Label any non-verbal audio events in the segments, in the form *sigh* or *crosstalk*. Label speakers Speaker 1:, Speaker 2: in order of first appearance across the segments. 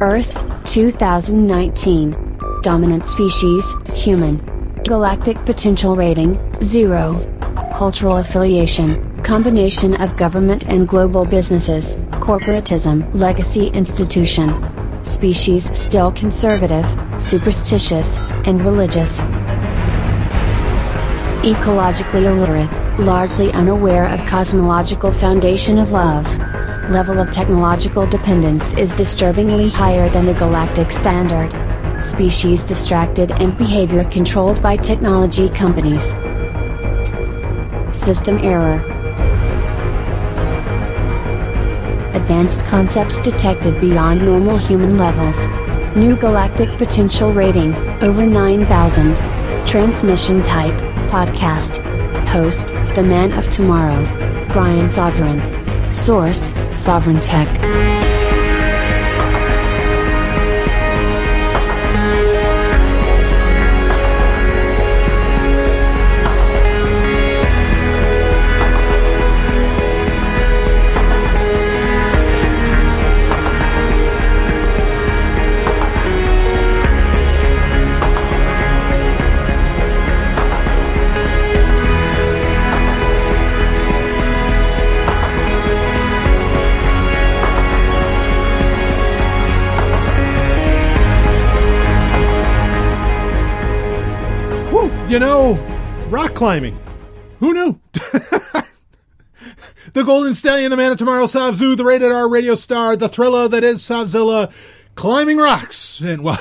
Speaker 1: Earth, 2019. Dominant species, human. Galactic potential rating, 0. Cultural affiliation, combination of government and global businesses, corporatism, legacy institution. Species still conservative, superstitious, and religious. Ecologically illiterate, largely unaware of cosmological foundation of love. Level of technological dependence is disturbingly higher than the galactic standard. Species distracted and behavior controlled by technology companies. System error. Advanced concepts detected beyond normal human levels. New galactic potential rating, over 9000. Transmission type, podcast. Host, The Man of Tomorrow. Brian Sovereign. Source, Sovereign Tech.
Speaker 2: You know, rock climbing. Who knew? *laughs* the Golden Stallion, the Man of Tomorrow, Sabzu, the rated R radio star, the thriller that is Sabzilla, climbing rocks. And well,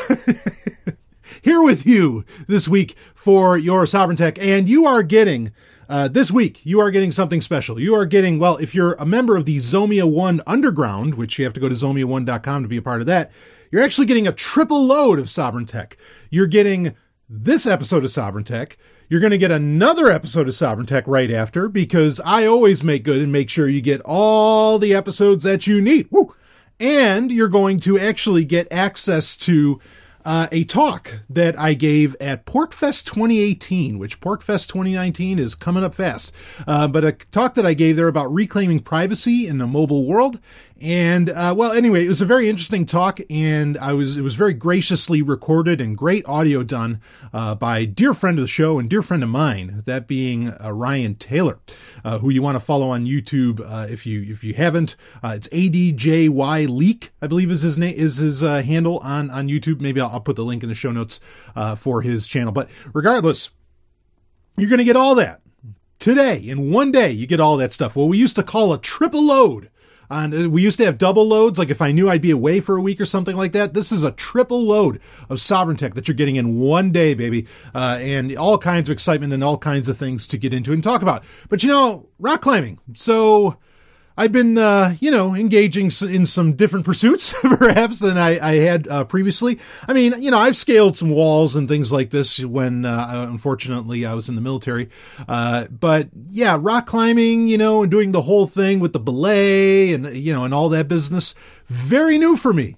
Speaker 2: *laughs* here with you this week for your Sovereign Tech. And you are getting, uh, this week, you are getting something special. You are getting, well, if you're a member of the Zomia 1 Underground, which you have to go to zomia1.com to be a part of that, you're actually getting a triple load of Sovereign Tech. You're getting this episode of Sovereign Tech. You're going to get another episode of Sovereign Tech right after because I always make good and make sure you get all the episodes that you need. Woo! And you're going to actually get access to uh, a talk that I gave at PorcFest 2018, which PorcFest 2019 is coming up fast. Uh, but a talk that I gave there about reclaiming privacy in the mobile world and uh, well, anyway, it was a very interesting talk, and I was it was very graciously recorded and great audio done uh, by dear friend of the show and dear friend of mine, that being uh, Ryan Taylor, uh, who you want to follow on YouTube uh, if you if you haven't. Uh, it's ADJY Leak, I believe is his name is his handle on on YouTube. Maybe I'll, I'll, put the link in the show notes for his channel. But regardless, you're going to get all that today in one day. You get all that stuff. What we used to call a triple load on uh, we used to have double loads like if i knew i'd be away for a week or something like that this is a triple load of sovereign tech that you're getting in one day baby. Uh, and all kinds of excitement and all kinds of things to get into and talk about. But you know rock climbing. So I've been, uh, you know, engaging in some different pursuits, *laughs* perhaps, than I, I had uh, previously. I mean, you know, I've scaled some walls and things like this when, uh, unfortunately, I was in the military. Uh, but yeah, rock climbing, you know, and doing the whole thing with the belay and, you know, and all that business, very new for me.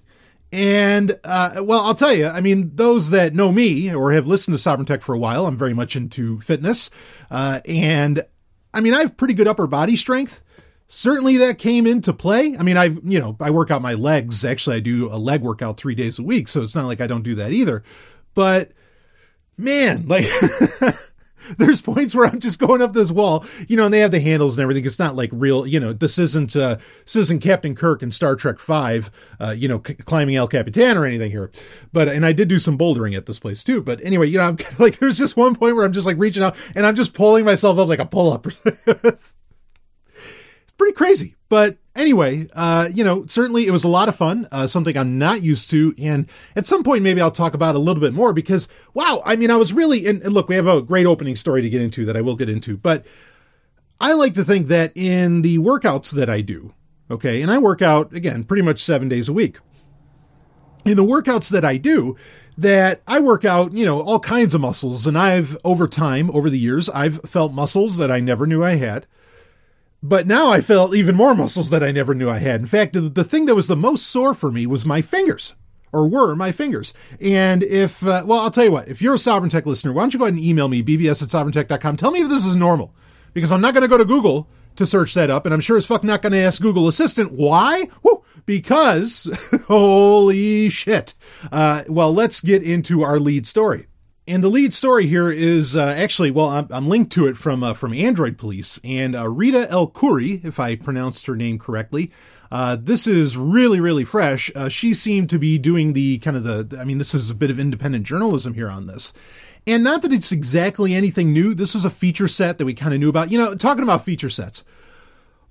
Speaker 2: And, uh, well, I'll tell you, I mean, those that know me or have listened to Sovereign Tech for a while, I'm very much into fitness. Uh, and I mean, I have pretty good upper body strength certainly that came into play. I mean, I, you know, I work out my legs. Actually, I do a leg workout three days a week. So it's not like I don't do that either. But man, like, *laughs* there's points where I'm just going up this wall, you know, and they have the handles and everything. It's not like real, you know, this isn't, uh, this isn't Captain Kirk in Star Trek 5, uh, you know, c- climbing El Capitan or anything here. But, and I did do some bouldering at this place too. But anyway, you know, I'm *laughs* like, there's just one point where I'm just like reaching out and I'm just pulling myself up like a pull up. *laughs* pretty crazy. But anyway, uh, you know, certainly it was a lot of fun, uh, something I'm not used to. And at some point, maybe I'll talk about a little bit more because, wow, I mean, I was really, and, and look, we have a great opening story to get into that I will get into. But I like to think that in the workouts that I do, okay, and I work out, again, pretty much seven days a week. In the workouts that I do, that I work out, you know, all kinds of muscles. And I've, over time, over the years, I've felt muscles that I never knew I had. But now I felt even more muscles that I never knew I had. In fact, the thing that was the most sore for me was my fingers, or were my fingers. And if, uh, well, I'll tell you what, if you're a Sovereign Tech listener, why don't you go ahead and email me, bbs at sovereigntech.com. Tell me if this is normal, because I'm not going to go to Google to search that up, and I'm sure as fuck not going to ask Google Assistant why. Woo! Because *laughs* holy shit. Uh, well, let's get into our lead story. And the lead story here is uh, actually, well, I'm, I'm, linked to it from uh, from Android Police and uh, Rita El Khoury, if I pronounced her name correctly. Uh, this is really, really fresh. Uh, she seemed to be doing the kind of the, I mean, this is a bit of independent journalism here on this. And not that it's exactly anything new. This was a feature set that we kind of knew about. You know, talking about feature sets.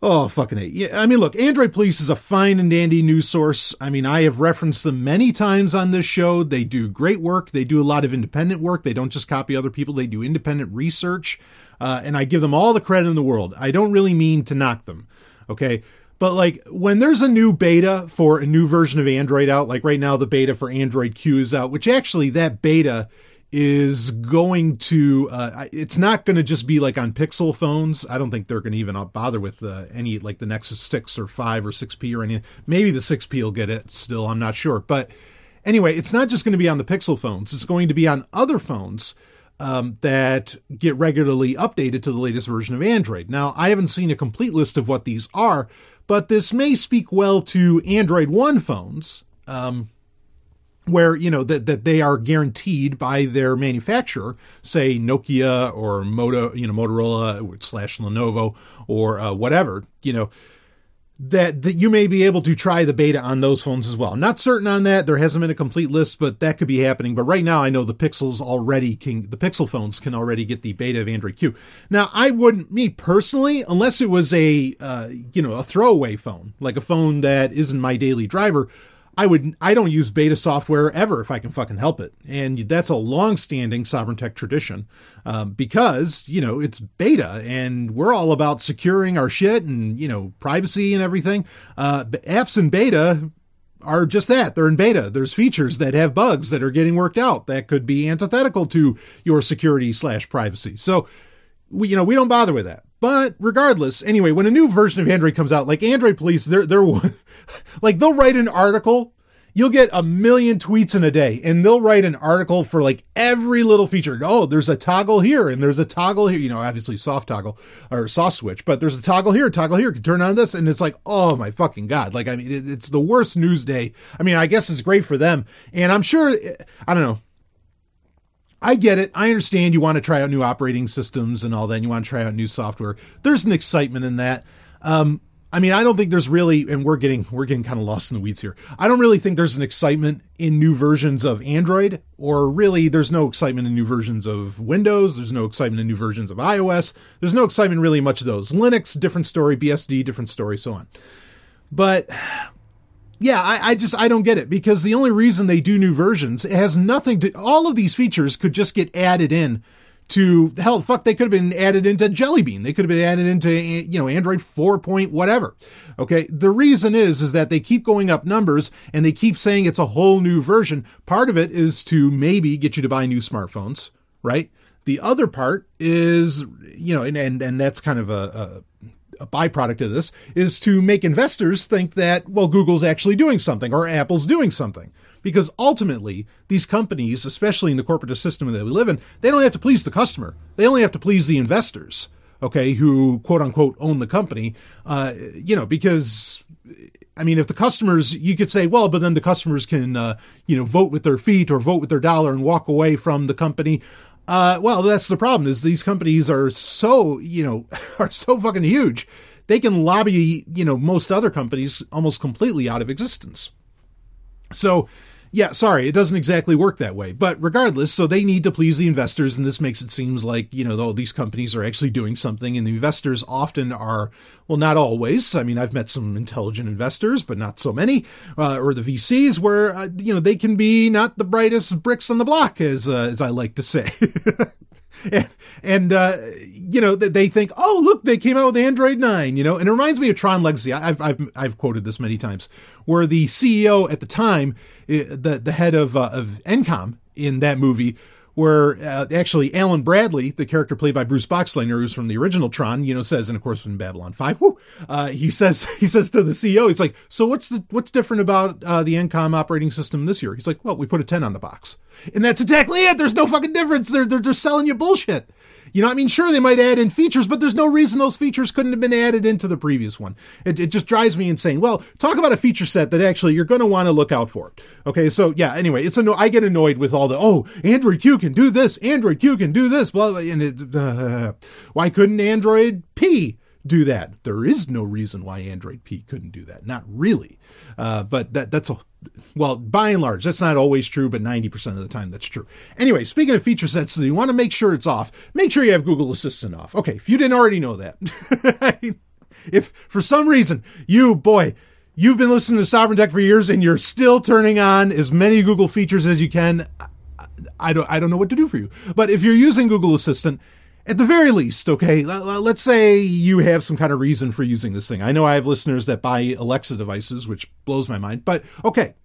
Speaker 2: Oh, fucking. Yeah, I mean, look, Android Police is a fine and dandy news source. I mean, I have referenced them many times on this show. They do great work. They do a lot of independent work. They don't just copy other people, they do independent research. Uh, and I give them all the credit in the world. I don't really mean to knock them. Okay. But like when there's a new beta for a new version of Android out, like right now the beta for Android Q is out, which actually that beta is going to uh, it's not going to just be like on pixel phones. I don't think they're going to even bother with uh, any like the nexus 6 or 5 or 6p or anything maybe the 6p will get it still i'm not sure. But anyway it's not just going to be on the pixel phones. It's going to be on other phones um, that get regularly updated to the latest version of android. Now i haven't seen a complete list of what these are but this may speak well to android one phones um, where you know that that they are guaranteed by their manufacturer, say Nokia or Moto, you know Motorola slash Lenovo or uh, whatever, you know that that you may be able to try the beta on those phones as well. I'm not certain on that. There hasn't been a complete list, but that could be happening. But right now, I know the Pixels already can the Pixel phones can already get the beta of Android Q. Now, I wouldn't me personally, unless it was a uh, you know a throwaway phone, like a phone that isn't my daily driver. I would I don't use beta software ever if I can fucking help it, and that's a long-standing sovereign tech tradition um, because you know it's beta and we're all about securing our shit and you know privacy and everything. Uh, apps in beta are just that they're in beta. There's features that have bugs that are getting worked out that could be antithetical to your security slash privacy. So we you know we don't bother with that. But regardless, anyway, when a new version of Android comes out, like Android Police, they're they're *laughs* like they'll write an article. You'll get a million tweets in a day, and they'll write an article for like every little feature. Oh, there's a toggle here, and there's a toggle here. You know, obviously soft toggle or soft switch, but there's a toggle here, toggle here. Can turn on this, and it's like, oh my fucking god! Like, I mean, it, it's the worst news day. I mean, I guess it's great for them, and I'm sure. I don't know I get it. I understand you want to try out new operating systems and all that. And you want to try out new software. There's an excitement in that. Um, I mean, I don't think there's really, and we're getting we're getting kind of lost in the weeds here. I don't really think there's an excitement in new versions of Android, or really, there's no excitement in new versions of Windows. There's no excitement in new versions of iOS. There's no excitement really much of those. Linux, different story. BSD, different story. So on. But yeah, I, I, just I don't get it because the only reason they do new versions it has nothing to. All of these features could just get added in to hell. Fuck, they could have been added into Jelly Bean. They could have been added into you know Android four point whatever. Okay, the reason is is that they keep going up numbers and they keep saying it's a whole new version. Part of it is to maybe get you to buy new smartphones, right? The other part is you know and and, and that's kind of a, a a byproduct of this is to make investors think that, well, Google's actually doing something or Apple's doing something. Because ultimately, these companies, especially in the corporate system that we live in, they don't have to please the customer. They only have to please the investors, okay, who quote unquote own the company. Uh, you know, because I mean, if the customers, you could say, well, but then the customers can, uh, you know, vote with their feet or vote with their dollar and walk away from the company. Uh, well, that's the problem is these companies are so, you know, *laughs* are so fucking huge. They can lobby, you know, most other companies almost completely out of existence. So, yeah, sorry, it doesn't exactly work that way. But regardless, so they need to please the investors, and this makes it seems like, you know, though these companies are actually doing something, and the investors often are, well, not always. I mean, I've met some intelligent investors, but not so many, uh, or the VCs where, uh, you know, they can be not the brightest bricks on the block, as, uh, as I like to say. *laughs* *laughs* and, and uh, you know they think, oh look, they came out with Android nine, you know, and it reminds me of Tron Legacy. I've I've I've quoted this many times, where the CEO at the time, the the head of uh, of Encom in that movie where uh, actually Alan Bradley, the character played by Bruce Boxleitner, who's from the original Tron, you know, says, and of course from Babylon Five, whoo, uh, he says *laughs* he says to the CEO, he's like, so what's the what's different about uh, the Encom operating system this year? He's like, well, we put a ten on the box, and that's exactly it. There's no fucking difference. They're they're just selling you bullshit. You know, I mean, sure, they might add in features, but there's no reason those features couldn't have been added into the previous one. It, it just drives me insane. Well, talk about a feature set that actually you're going to want to look out for. Okay, so yeah, anyway, it's anno- I get annoyed with all the, oh, Android Q can do this, Android Q can do this, blah, blah, and it, uh, why couldn't Android P do that. There is no reason why Android P couldn't do that. Not really. Uh, but that that's a well, by and large, that's not always true, but 90% of the time that's true. Anyway, speaking of feature sets, you want to make sure it's off. Make sure you have Google Assistant off. Okay, if you didn't already know that. *laughs* if for some reason you, boy, you've been listening to Sovereign Tech for years and you're still turning on as many Google features as you can, I don't I don't know what to do for you. But if you're using Google Assistant, at the very least, okay, let's say you have some kind of reason for using this thing. I know I have listeners that buy Alexa devices, which blows my mind, but okay.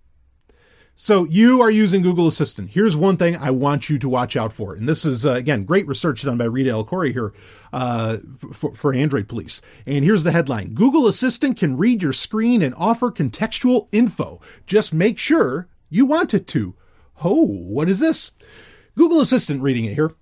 Speaker 2: So you are using Google Assistant. Here's one thing I want you to watch out for. And this is, uh, again, great research done by Rita El Khoury here uh, for, for Android Police. And here's the headline Google Assistant can read your screen and offer contextual info. Just make sure you want it to. Oh, what is this? Google Assistant reading it here.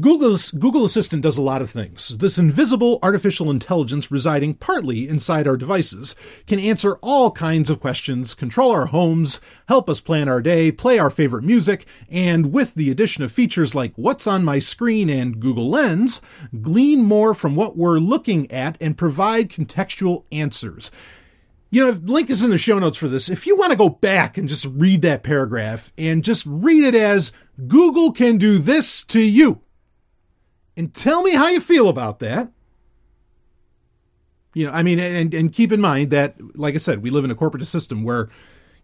Speaker 2: Google's, Google Assistant does a lot of things. This invisible artificial intelligence residing partly inside our devices can answer all kinds of questions, control our homes, help us plan our day, play our favorite music, and with the addition of features like What's on My Screen and Google Lens, glean more from what we're looking at and provide contextual answers. You know, link is in the show notes for this. If you want to go back and just read that paragraph and just read it as Google can do this to you and tell me how you feel about that. You know, I mean, and, and keep in mind that, like I said, we live in a corporate system where,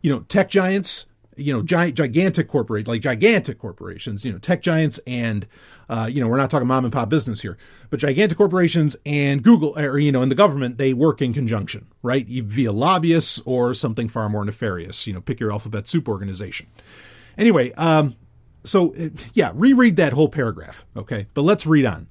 Speaker 2: you know, tech giants, you know, giant, gigantic corporate, like gigantic corporations, you know, tech giants and, uh, you know, we're not talking mom and pop business here, but gigantic corporations and Google, or, you know, and the government, they work in conjunction, right? Via lobbyists or something far more nefarious, you know, pick your alphabet soup organization. Anyway, um, so, uh, yeah, reread that whole paragraph, okay? But let's read on.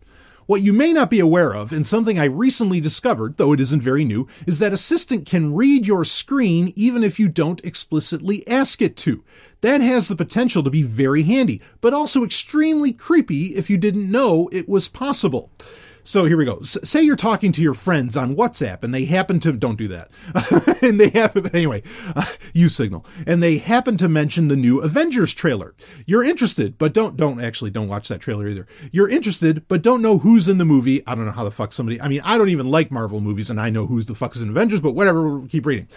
Speaker 2: What you may not be aware of, and something I recently discovered, though it isn't very new, is that Assistant can read your screen even if you don't explicitly ask it to. That has the potential to be very handy, but also extremely creepy if you didn't know it was possible. So here we go. S- say you're talking to your friends on WhatsApp and they happen to, don't do that. *laughs* and they happen, anyway, uh, use Signal. And they happen to mention the new Avengers trailer. You're interested, but don't, don't actually, don't watch that trailer either. You're interested, but don't know who's in the movie. I don't know how the fuck somebody, I mean, I don't even like Marvel movies and I know who's the fuck is in Avengers, but whatever, we'll keep reading.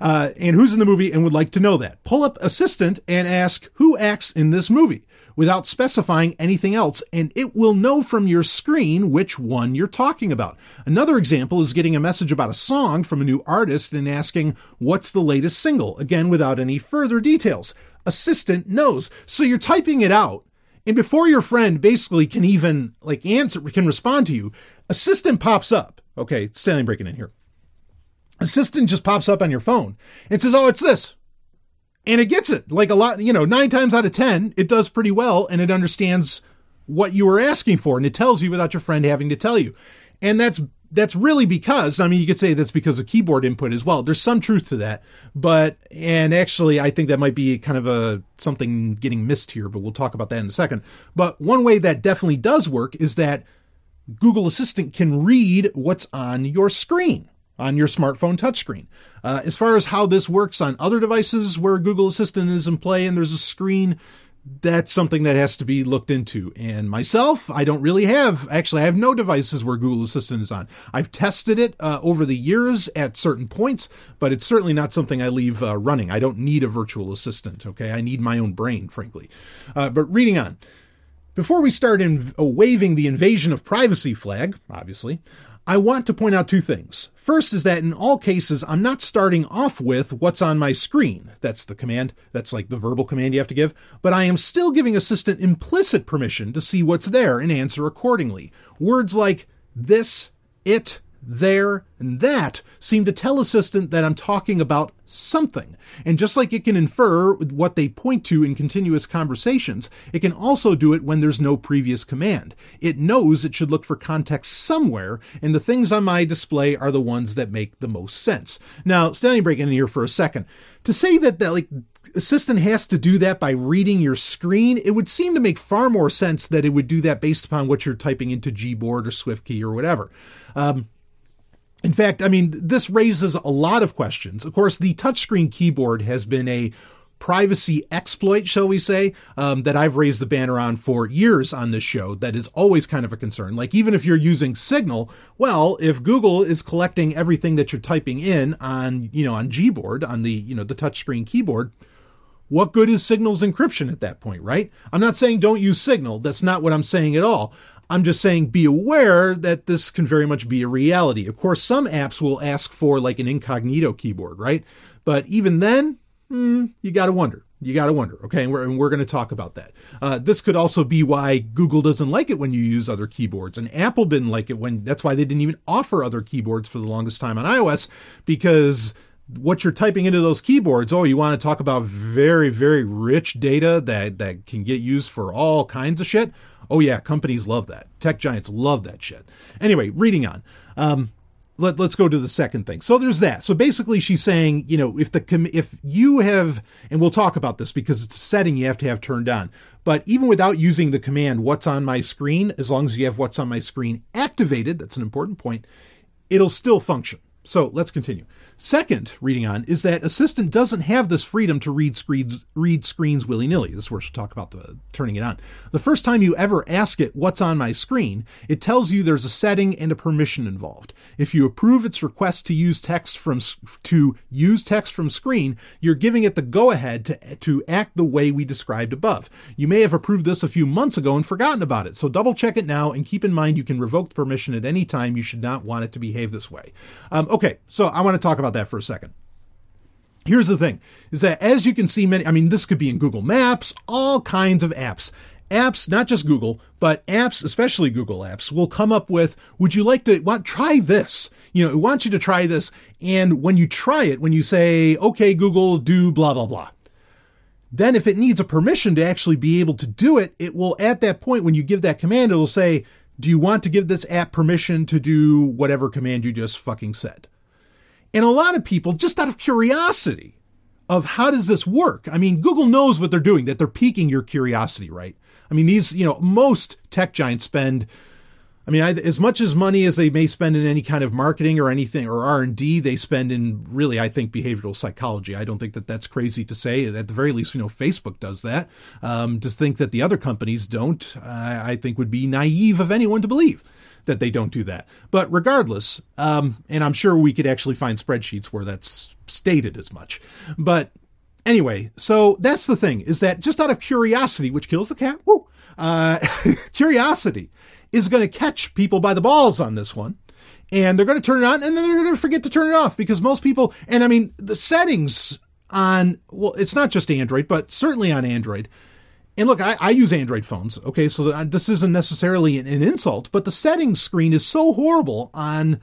Speaker 2: Uh, and who's in the movie and would like to know that. Pull up Assistant and ask who acts in this movie without specifying anything else, and it will know from your screen which one you're talking about. Another example is getting a message about a song from a new artist and asking, What's the latest single? Again, without any further details. Assistant knows. So you're typing it out, and before your friend basically can even like answer, can respond to you, Assistant pops up. Okay, Stanley breaking in here. Assistant just pops up on your phone and says, Oh, it's this and it gets it. Like a lot you know nine times out of ten it does pretty well and it understands what you were asking for and it tells you without your friend having to tell you. And that's that's really because i mean you could say that's because of keyboard input as well. There's some truth to that. But and actually i think that might be kind of a something getting missed here but we'll talk about that in a second. But one way that definitely does work is that google assistant can read what's on your screen on your smartphone touchscreen. Uh, as far as how this works on other devices where Google Assistant is in play and there's a screen, that's something that has to be looked into. And myself, I don't really have, actually, I have no devices where Google Assistant is on. I've tested it uh, over the years at certain points, but it's certainly not something I leave uh, running. I don't need a virtual assistant, okay? I need my own brain, frankly. Uh, but reading on. Before we start in, uh, waving the invasion of privacy flag, obviously, I want to point out two things. First is that in all cases, I'm not starting off with what's on my screen. That's the command. That's like the verbal command you have to give. But I am still giving Assistant implicit permission to see what's there and answer accordingly. Words like this, it, there, and that seem to tell Assistant that I'm talking about something. And just like it can infer what they point to in continuous conversations, it can also do it when there's no previous command. It knows it should look for context somewhere, and the things on my display are the ones that make the most sense. Now, standing break in here for a second. To say that, that like Assistant has to do that by reading your screen, it would seem to make far more sense that it would do that based upon what you're typing into Gboard or SwiftKey or whatever. Um, in fact, I mean, this raises a lot of questions. Of course, the touchscreen keyboard has been a privacy exploit, shall we say, um, that I've raised the banner on for years on this show. That is always kind of a concern. Like, even if you're using Signal, well, if Google is collecting everything that you're typing in on, you know, on Gboard, on the, you know, the touchscreen keyboard, what good is Signal's encryption at that point, right? I'm not saying don't use Signal. That's not what I'm saying at all. I'm just saying be aware that this can very much be a reality. Of course, some apps will ask for like an incognito keyboard, right? But even then, hmm, you got to wonder. You got to wonder. Okay. And we're, and we're going to talk about that. Uh, this could also be why Google doesn't like it when you use other keyboards. And Apple didn't like it when that's why they didn't even offer other keyboards for the longest time on iOS because what you're typing into those keyboards oh you want to talk about very very rich data that that can get used for all kinds of shit Oh yeah, companies love that. Tech giants love that shit. Anyway, reading on. Um, let, us go to the second thing. So there's that. So basically, she's saying, you know, if the com- if you have, and we'll talk about this because it's a setting you have to have turned on. But even without using the command "What's on my screen," as long as you have "What's on my screen" activated, that's an important point. It'll still function. So let's continue. Second, reading on, is that Assistant doesn't have this freedom to read screens, read screens willy nilly. This is where she'll talk about the, turning it on. The first time you ever ask it, What's on my screen? it tells you there's a setting and a permission involved. If you approve its request to use text from to use text from screen, you're giving it the go ahead to, to act the way we described above. You may have approved this a few months ago and forgotten about it, so double check it now and keep in mind you can revoke the permission at any time. You should not want it to behave this way. Um, okay, so I want to talk about about that for a second. Here's the thing is that as you can see many I mean this could be in Google Maps, all kinds of apps. Apps, not just Google, but apps, especially Google apps, will come up with, would you like to want try this? You know, it wants you to try this. And when you try it, when you say, okay, Google, do blah, blah, blah. Then if it needs a permission to actually be able to do it, it will at that point, when you give that command, it'll say, do you want to give this app permission to do whatever command you just fucking said? And a lot of people, just out of curiosity of how does this work? I mean, Google knows what they're doing, that they're piquing your curiosity, right? I mean, these, you know, most tech giants spend, I mean, as much as money as they may spend in any kind of marketing or anything or R&D, they spend in really, I think, behavioral psychology. I don't think that that's crazy to say. At the very least, you know, Facebook does that. Um, to think that the other companies don't, I think would be naive of anyone to believe that they don't do that. But regardless, um, and I'm sure we could actually find spreadsheets where that's stated as much. But anyway, so that's the thing is that just out of curiosity, which kills the cat, woo, uh, *laughs* curiosity is going to catch people by the balls on this one. And they're going to turn it on and then they're going to forget to turn it off because most people, and I mean, the settings on, well, it's not just Android, but certainly on Android, and look, I, I, use Android phones, okay, so uh, this isn't necessarily an, an insult, but the settings screen is so horrible on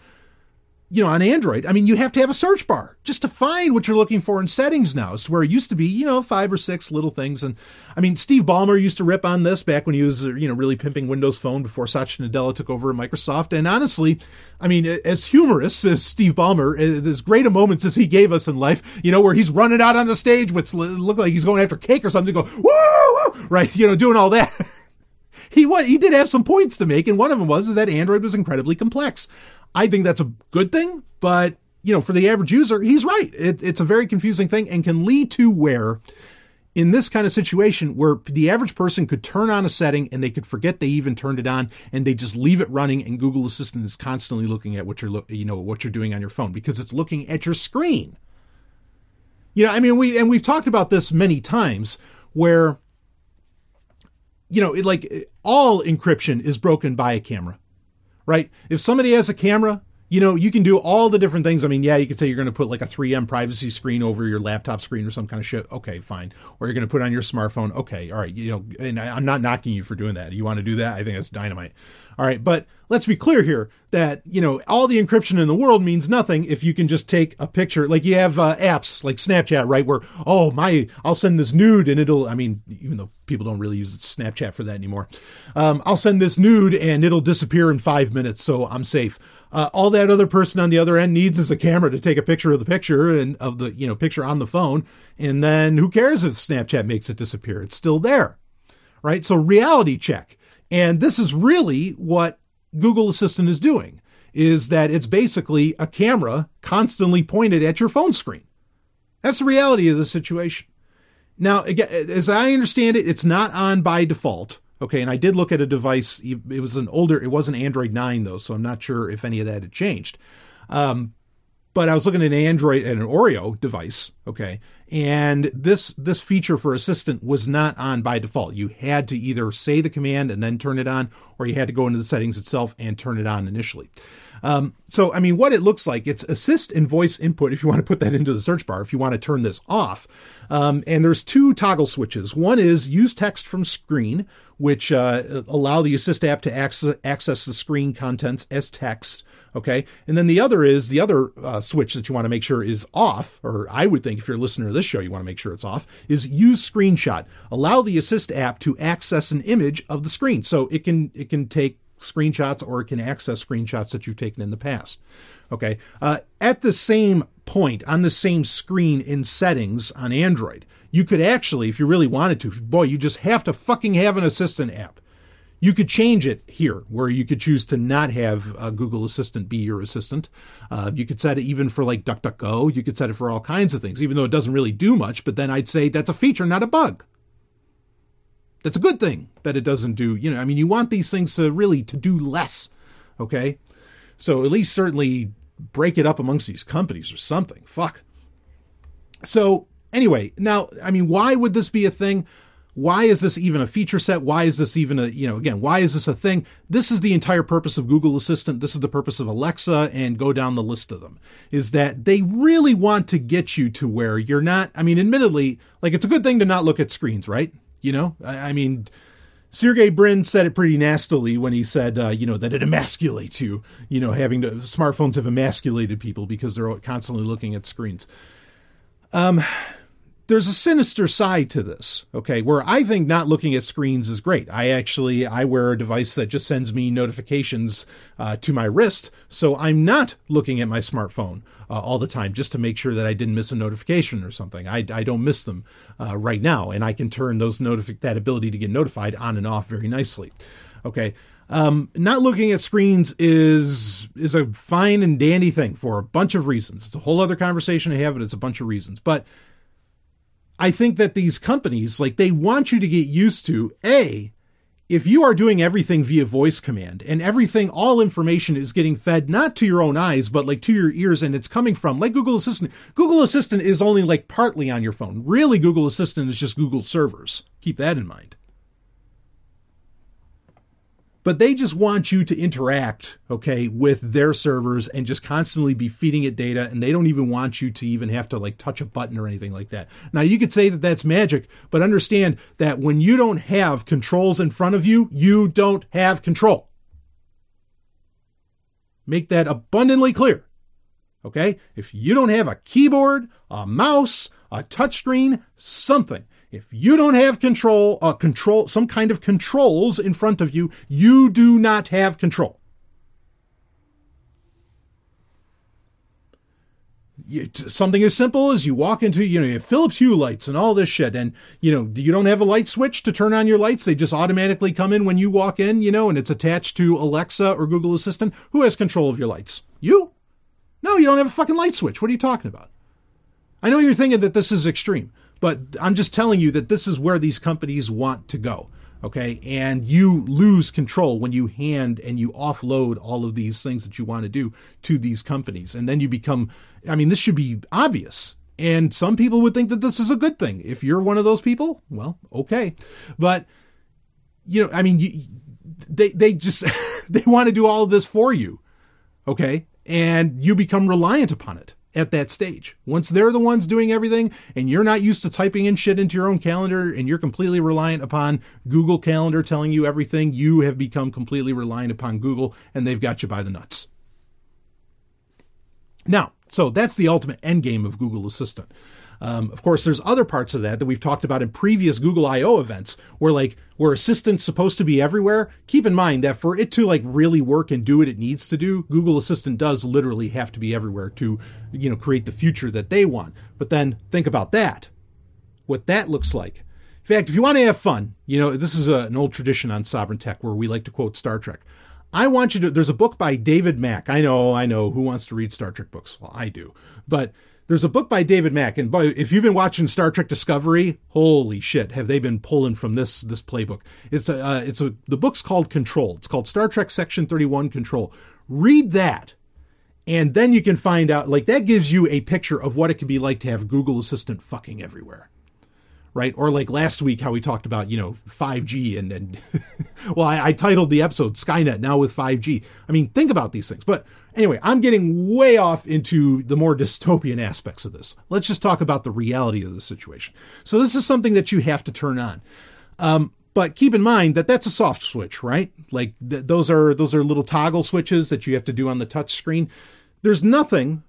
Speaker 2: you know, on Android, I mean, you have to have a search bar just to find what you're looking for in settings now. It's where it used to be, you know, five or six little things. And I mean, Steve Ballmer used to rip on this back when he was, uh, you know, really pimping Windows Phone before Satya Nadella took over at Microsoft. And honestly, I mean, as humorous as Steve Ballmer, uh, as great a moments as he gave us in life, you know, where he's running out on the stage, which looked like he's going after cake or something, go, woo, *laughs* right, you know, doing all that. *laughs* he was, he did have some points to make, and one of them was that Android was incredibly complex. I think that's a good thing, but you know, for the average user, he's right. It, it's a very confusing thing and can lead to where, in this kind of situation, where the average person could turn on a setting and they could forget they even turned it on, and they just leave it running, and Google Assistant is constantly looking at what you're, lo- you know, what you're doing on your phone because it's looking at your screen. You know, I mean, we and we've talked about this many times where, you know, it, like all encryption is broken by a camera right? If somebody has a camera, you know, you can do all the different things. I mean, yeah, you could say you're going to put like a 3M privacy screen over your laptop screen or some kind of shit. Okay, fine. Or you're going to put on your smartphone. Okay, all right. You know, and I, am not knocking you for doing that. You want to do that? I think that's dynamite. All right, but let's be clear here. that you know all the encryption in the world means nothing if you can just take a picture like you have uh, apps like snapchat right where oh my i'll send this nude and it'll i mean even though people don't really use snapchat for that anymore um, i'll send this nude and it'll disappear in five minutes so i'm safe uh, all that other person on the other end needs is a camera to take a picture of the picture and of the you know picture on the phone and then who cares if snapchat makes it disappear it's still there right so reality check and this is really what Google Assistant is doing is that it's basically a camera constantly pointed at your phone screen. That's the reality of the situation. Now, again, as I understand it, it's not on by default. Okay, and I did look at a device. It was an older, it wasn't Android 9 though, so I'm not sure if any of that had changed. Um, but I was looking at an Android and an Oreo device, okay, and this this feature for Assistant was not on by default. You had to either say the command and then turn it on, or you had to go into the settings itself and turn it on initially. Um, so, I mean, what it looks like, it's assist and voice input if you want to put that into the search bar, if you want to turn this off. Um, and there's two toggle switches. One is use text from screen, which uh, allow the assist app to access, access the screen contents as text. Okay. And then the other is the other uh, switch that you want to make sure is off, or I would think if you're a listener to this show, you want to make sure it's off, is use screenshot. Allow the assist app to access an image of the screen. So it can, it can take screenshots or it can access screenshots that you've taken in the past. Okay. Uh, at the same point, on the same screen in settings on Android, you could actually, if you really wanted to, boy, you just have to fucking have an assistant app. You could change it here, where you could choose to not have uh, Google Assistant be your assistant. Uh, you could set it even for like DuckDuckGo. You could set it for all kinds of things, even though it doesn't really do much. But then I'd say that's a feature, not a bug. That's a good thing that it doesn't do. You know, I mean, you want these things to really to do less. Okay, so at least certainly break it up amongst these companies or something. Fuck. So anyway, now I mean, why would this be a thing? why is this even a feature set? Why is this even a, you know, again, why is this a thing? This is the entire purpose of Google Assistant. This is the purpose of Alexa and go down the list of them is that they really want to get you to where you're not, I mean, admittedly, like it's a good thing to not look at screens, right? You know, I, I mean, Sergey Brin said it pretty nastily when he said, uh, you know, that it emasculates you. You know, having to, smartphones have emasculated people because they're constantly looking at screens. Um, there's a sinister side to this, okay, where I think not looking at screens is great. I actually I wear a device that just sends me notifications uh, to my wrist, so I'm not looking at my smartphone uh, all the time just to make sure that I didn't miss a notification or something. I, I don't miss them uh, right now, and I can turn those notifi- that ability to get notified on and off very nicely. Okay. Um, not looking at screens is is a fine and dandy thing for a bunch of reasons. It's a whole other conversation to have, but it's a bunch of reasons. But I think that these companies, like, they want you to get used to A, if you are doing everything via voice command and everything, all information is getting fed not to your own eyes, but like to your ears, and it's coming from like Google Assistant. Google Assistant is only like partly on your phone. Really, Google Assistant is just Google servers. Keep that in mind but they just want you to interact, okay, with their servers and just constantly be feeding it data. And they don't even want you to even have to like touch a button or anything like that. Now, you could say that that's magic, but understand that when you don't have controls in front of you, you don't have control. Make that abundantly clear. Okay? If you don't have a keyboard, a mouse, a touchscreen, something, if you don't have control, uh, control, some kind of controls in front of you, you do not have control. Something as simple as you walk into, you know, you Philips Hue lights and all this shit, and you know, you don't have a light switch to turn on your lights; they just automatically come in when you walk in, you know, and it's attached to Alexa or Google Assistant. Who has control of your lights? You? No, you don't have a fucking light switch. What are you talking about? I know you're thinking that this is extreme. But I'm just telling you that this is where these companies want to go. Okay. And you lose control when you hand and you offload all of these things that you want to do to these companies. And then you become, I mean, this should be obvious. And some people would think that this is a good thing. If you're one of those people, well, okay. But, you know, I mean, you, they, they just, *laughs* they want to do all of this for you. Okay. And you become reliant upon it. At that stage. Once they're the ones doing everything and you're not used to typing in shit into your own calendar and you're completely reliant upon Google Calendar telling you everything, you have become completely reliant upon Google and they've got you by the nuts. Now, so that's the ultimate end game of Google Assistant. Um, of course, there's other parts of that that we've talked about in previous Google I/O events, where like where Assistant's supposed to be everywhere. Keep in mind that for it to like really work and do what it needs to do, Google Assistant does literally have to be everywhere to, you know, create the future that they want. But then think about that, what that looks like. In fact, if you want to have fun, you know, this is a, an old tradition on Sovereign Tech where we like to quote Star Trek. I want you to. There's a book by David Mack. I know, I know. Who wants to read Star Trek books? Well, I do. But there's a book by David Mack, and boy, if you've been watching Star Trek Discovery, holy shit, have they been pulling from this this playbook? It's a uh, it's a the book's called Control. It's called Star Trek Section Thirty One Control. Read that, and then you can find out. Like that gives you a picture of what it can be like to have Google Assistant fucking everywhere right? Or like last week, how we talked about, you know, 5G and, and *laughs* well, I, I, titled the episode Skynet now with 5G. I mean, think about these things. But anyway, I'm getting way off into the more dystopian aspects of this. Let's just talk about the reality of the situation. So this is something that you have to turn on. Um, but keep in mind that that's a soft switch, right? Like th- those are those are little toggle switches that you have to do on the touch screen. There's nothing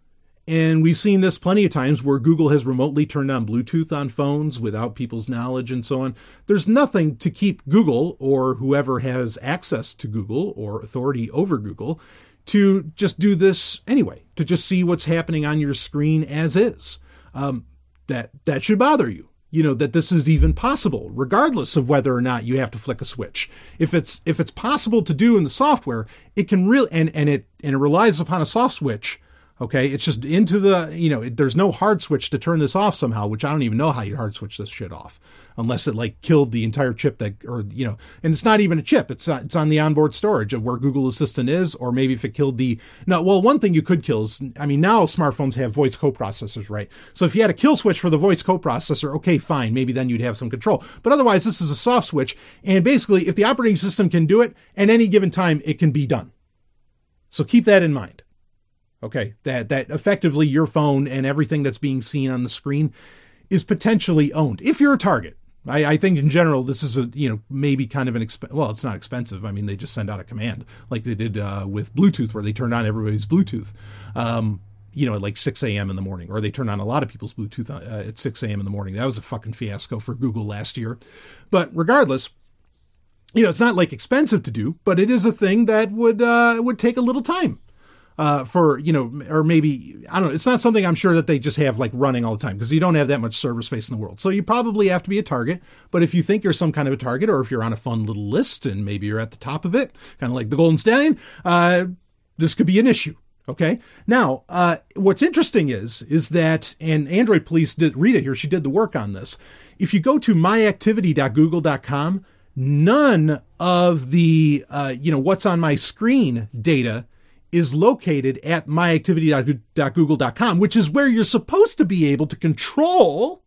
Speaker 2: and we've seen this plenty of times where Google has remotely turned on Bluetooth on phones without people's knowledge and so on. There's nothing to keep Google or whoever has access to Google or authority over Google to just do this anyway, to just see what's happening on your screen as is. Um, that that should bother you. You know that this is even possible, regardless of whether or not you have to flick a switch. If it's if it's possible to do in the software, it can really and and it and it relies upon a soft switch Okay, it's just into the you know. It, there's no hard switch to turn this off somehow, which I don't even know how you hard switch this shit off, unless it like killed the entire chip that, or you know, and it's not even a chip. It's uh, it's on the onboard storage of where Google Assistant is, or maybe if it killed the no. Well, one thing you could kill is, I mean, now smartphones have voice coprocessors, right? So if you had a kill switch for the voice coprocessor, okay, fine, maybe then you'd have some control. But otherwise, this is a soft switch, and basically, if the operating system can do it at any given time, it can be done. So keep that in mind. Okay, that that effectively your phone and everything that's being seen on the screen is potentially owned if you're a target. I, I think in general this is a you know maybe kind of an exp- well it's not expensive. I mean they just send out a command like they did uh, with Bluetooth where they turned on everybody's Bluetooth. Um, you know, at like 6 a.m. in the morning, or they turn on a lot of people's Bluetooth uh, at 6 a.m. in the morning. That was a fucking fiasco for Google last year. But regardless, you know, it's not like expensive to do, but it is a thing that would uh, would take a little time uh, for you know, or maybe I don't know. It's not something I'm sure that they just have like running all the time because you don't have that much server space in the world. So you probably have to be a target. But if you think you're some kind of a target, or if you're on a fun little list and maybe you're at the top of it, kind of like the Golden Stallion, uh, this could be an issue. Okay. Now, uh, what's interesting is is that, and Android Police did Rita here. She did the work on this. If you go to myactivity.google.com, none of the uh, you know what's on my screen data is located at myactivity.google.com, which is where you're supposed to be able to control.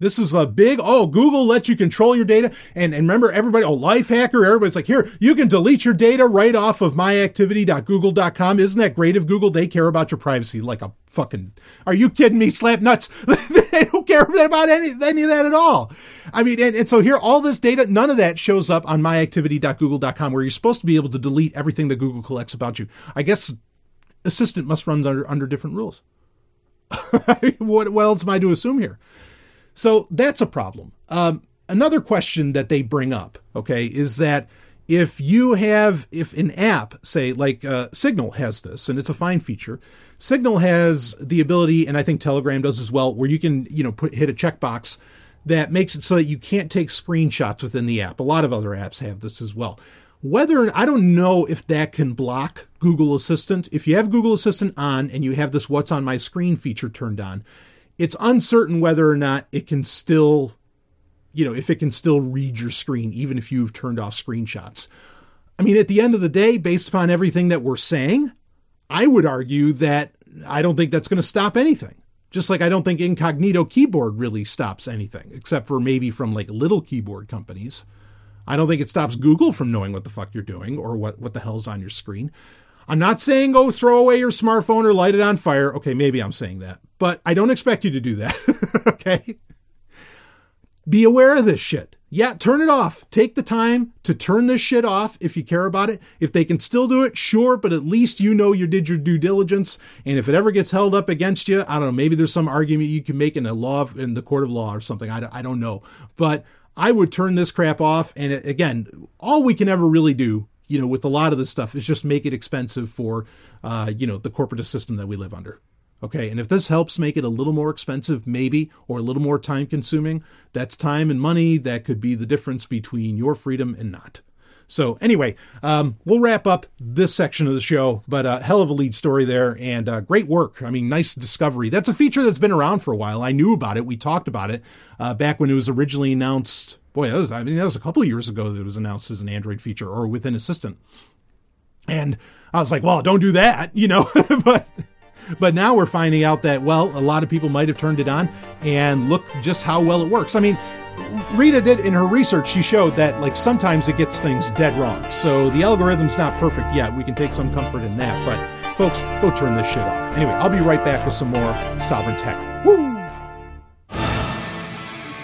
Speaker 2: This was a big, oh, Google lets you control your data. And, and remember, everybody, oh, Lifehacker, everybody's like, here, you can delete your data right off of myactivity.google.com. Isn't that great of Google? They care about your privacy like a fucking, are you kidding me? Slap nuts. *laughs* they don't care about any, any of that at all. I mean, and, and so here, all this data, none of that shows up on myactivity.google.com where you're supposed to be able to delete everything that Google collects about you. I guess Assistant must run under, under different rules. *laughs* what, what else am I to assume here? So that's a problem. Um, another question that they bring up, okay, is that if you have if an app say like uh, signal has this and it's a fine feature signal has the ability and i think telegram does as well where you can you know put hit a checkbox that makes it so that you can't take screenshots within the app. A lot of other apps have this as well. Whether i don't know if that can block google assistant. If you have google assistant on and you have this what's on my screen feature turned on it's uncertain whether or not it can still you know, if it can still read your screen, even if you've turned off screenshots. I mean, at the end of the day, based upon everything that we're saying, I would argue that I don't think that's going to stop anything. Just like I don't think incognito keyboard really stops anything, except for maybe from like little keyboard companies. I don't think it stops Google from knowing what the fuck you're doing or what, what the hell's on your screen. I'm not saying go throw away your smartphone or light it on fire. Okay, maybe I'm saying that, but I don't expect you to do that. *laughs* okay? Be aware of this shit. Yeah, turn it off. Take the time to turn this shit off if you care about it. If they can still do it, sure, but at least you know you did your due diligence. And if it ever gets held up against you, I don't know, maybe there's some argument you can make in a law, in the court of law or something. I, I don't know. But I would turn this crap off. And it, again, all we can ever really do, you know, with a lot of this stuff is just make it expensive for, uh, you know, the corporate system that we live under. Okay, and if this helps make it a little more expensive, maybe, or a little more time consuming, that's time and money that could be the difference between your freedom and not. So, anyway, um, we'll wrap up this section of the show, but a uh, hell of a lead story there and uh, great work. I mean, nice discovery. That's a feature that's been around for a while. I knew about it. We talked about it uh, back when it was originally announced. Boy, that was, I mean, that was a couple of years ago that it was announced as an Android feature or within Assistant. And I was like, well, don't do that, you know, *laughs* but but now we're finding out that, well, a lot of people might have turned it on and look just how well it works. I mean, Rita did in her research, she showed that like sometimes it gets things dead wrong. So the algorithm's not perfect yet. We can take some comfort in that. But folks, go turn this shit off. Anyway, I'll be right back with some more Sovryn Tech. Woo!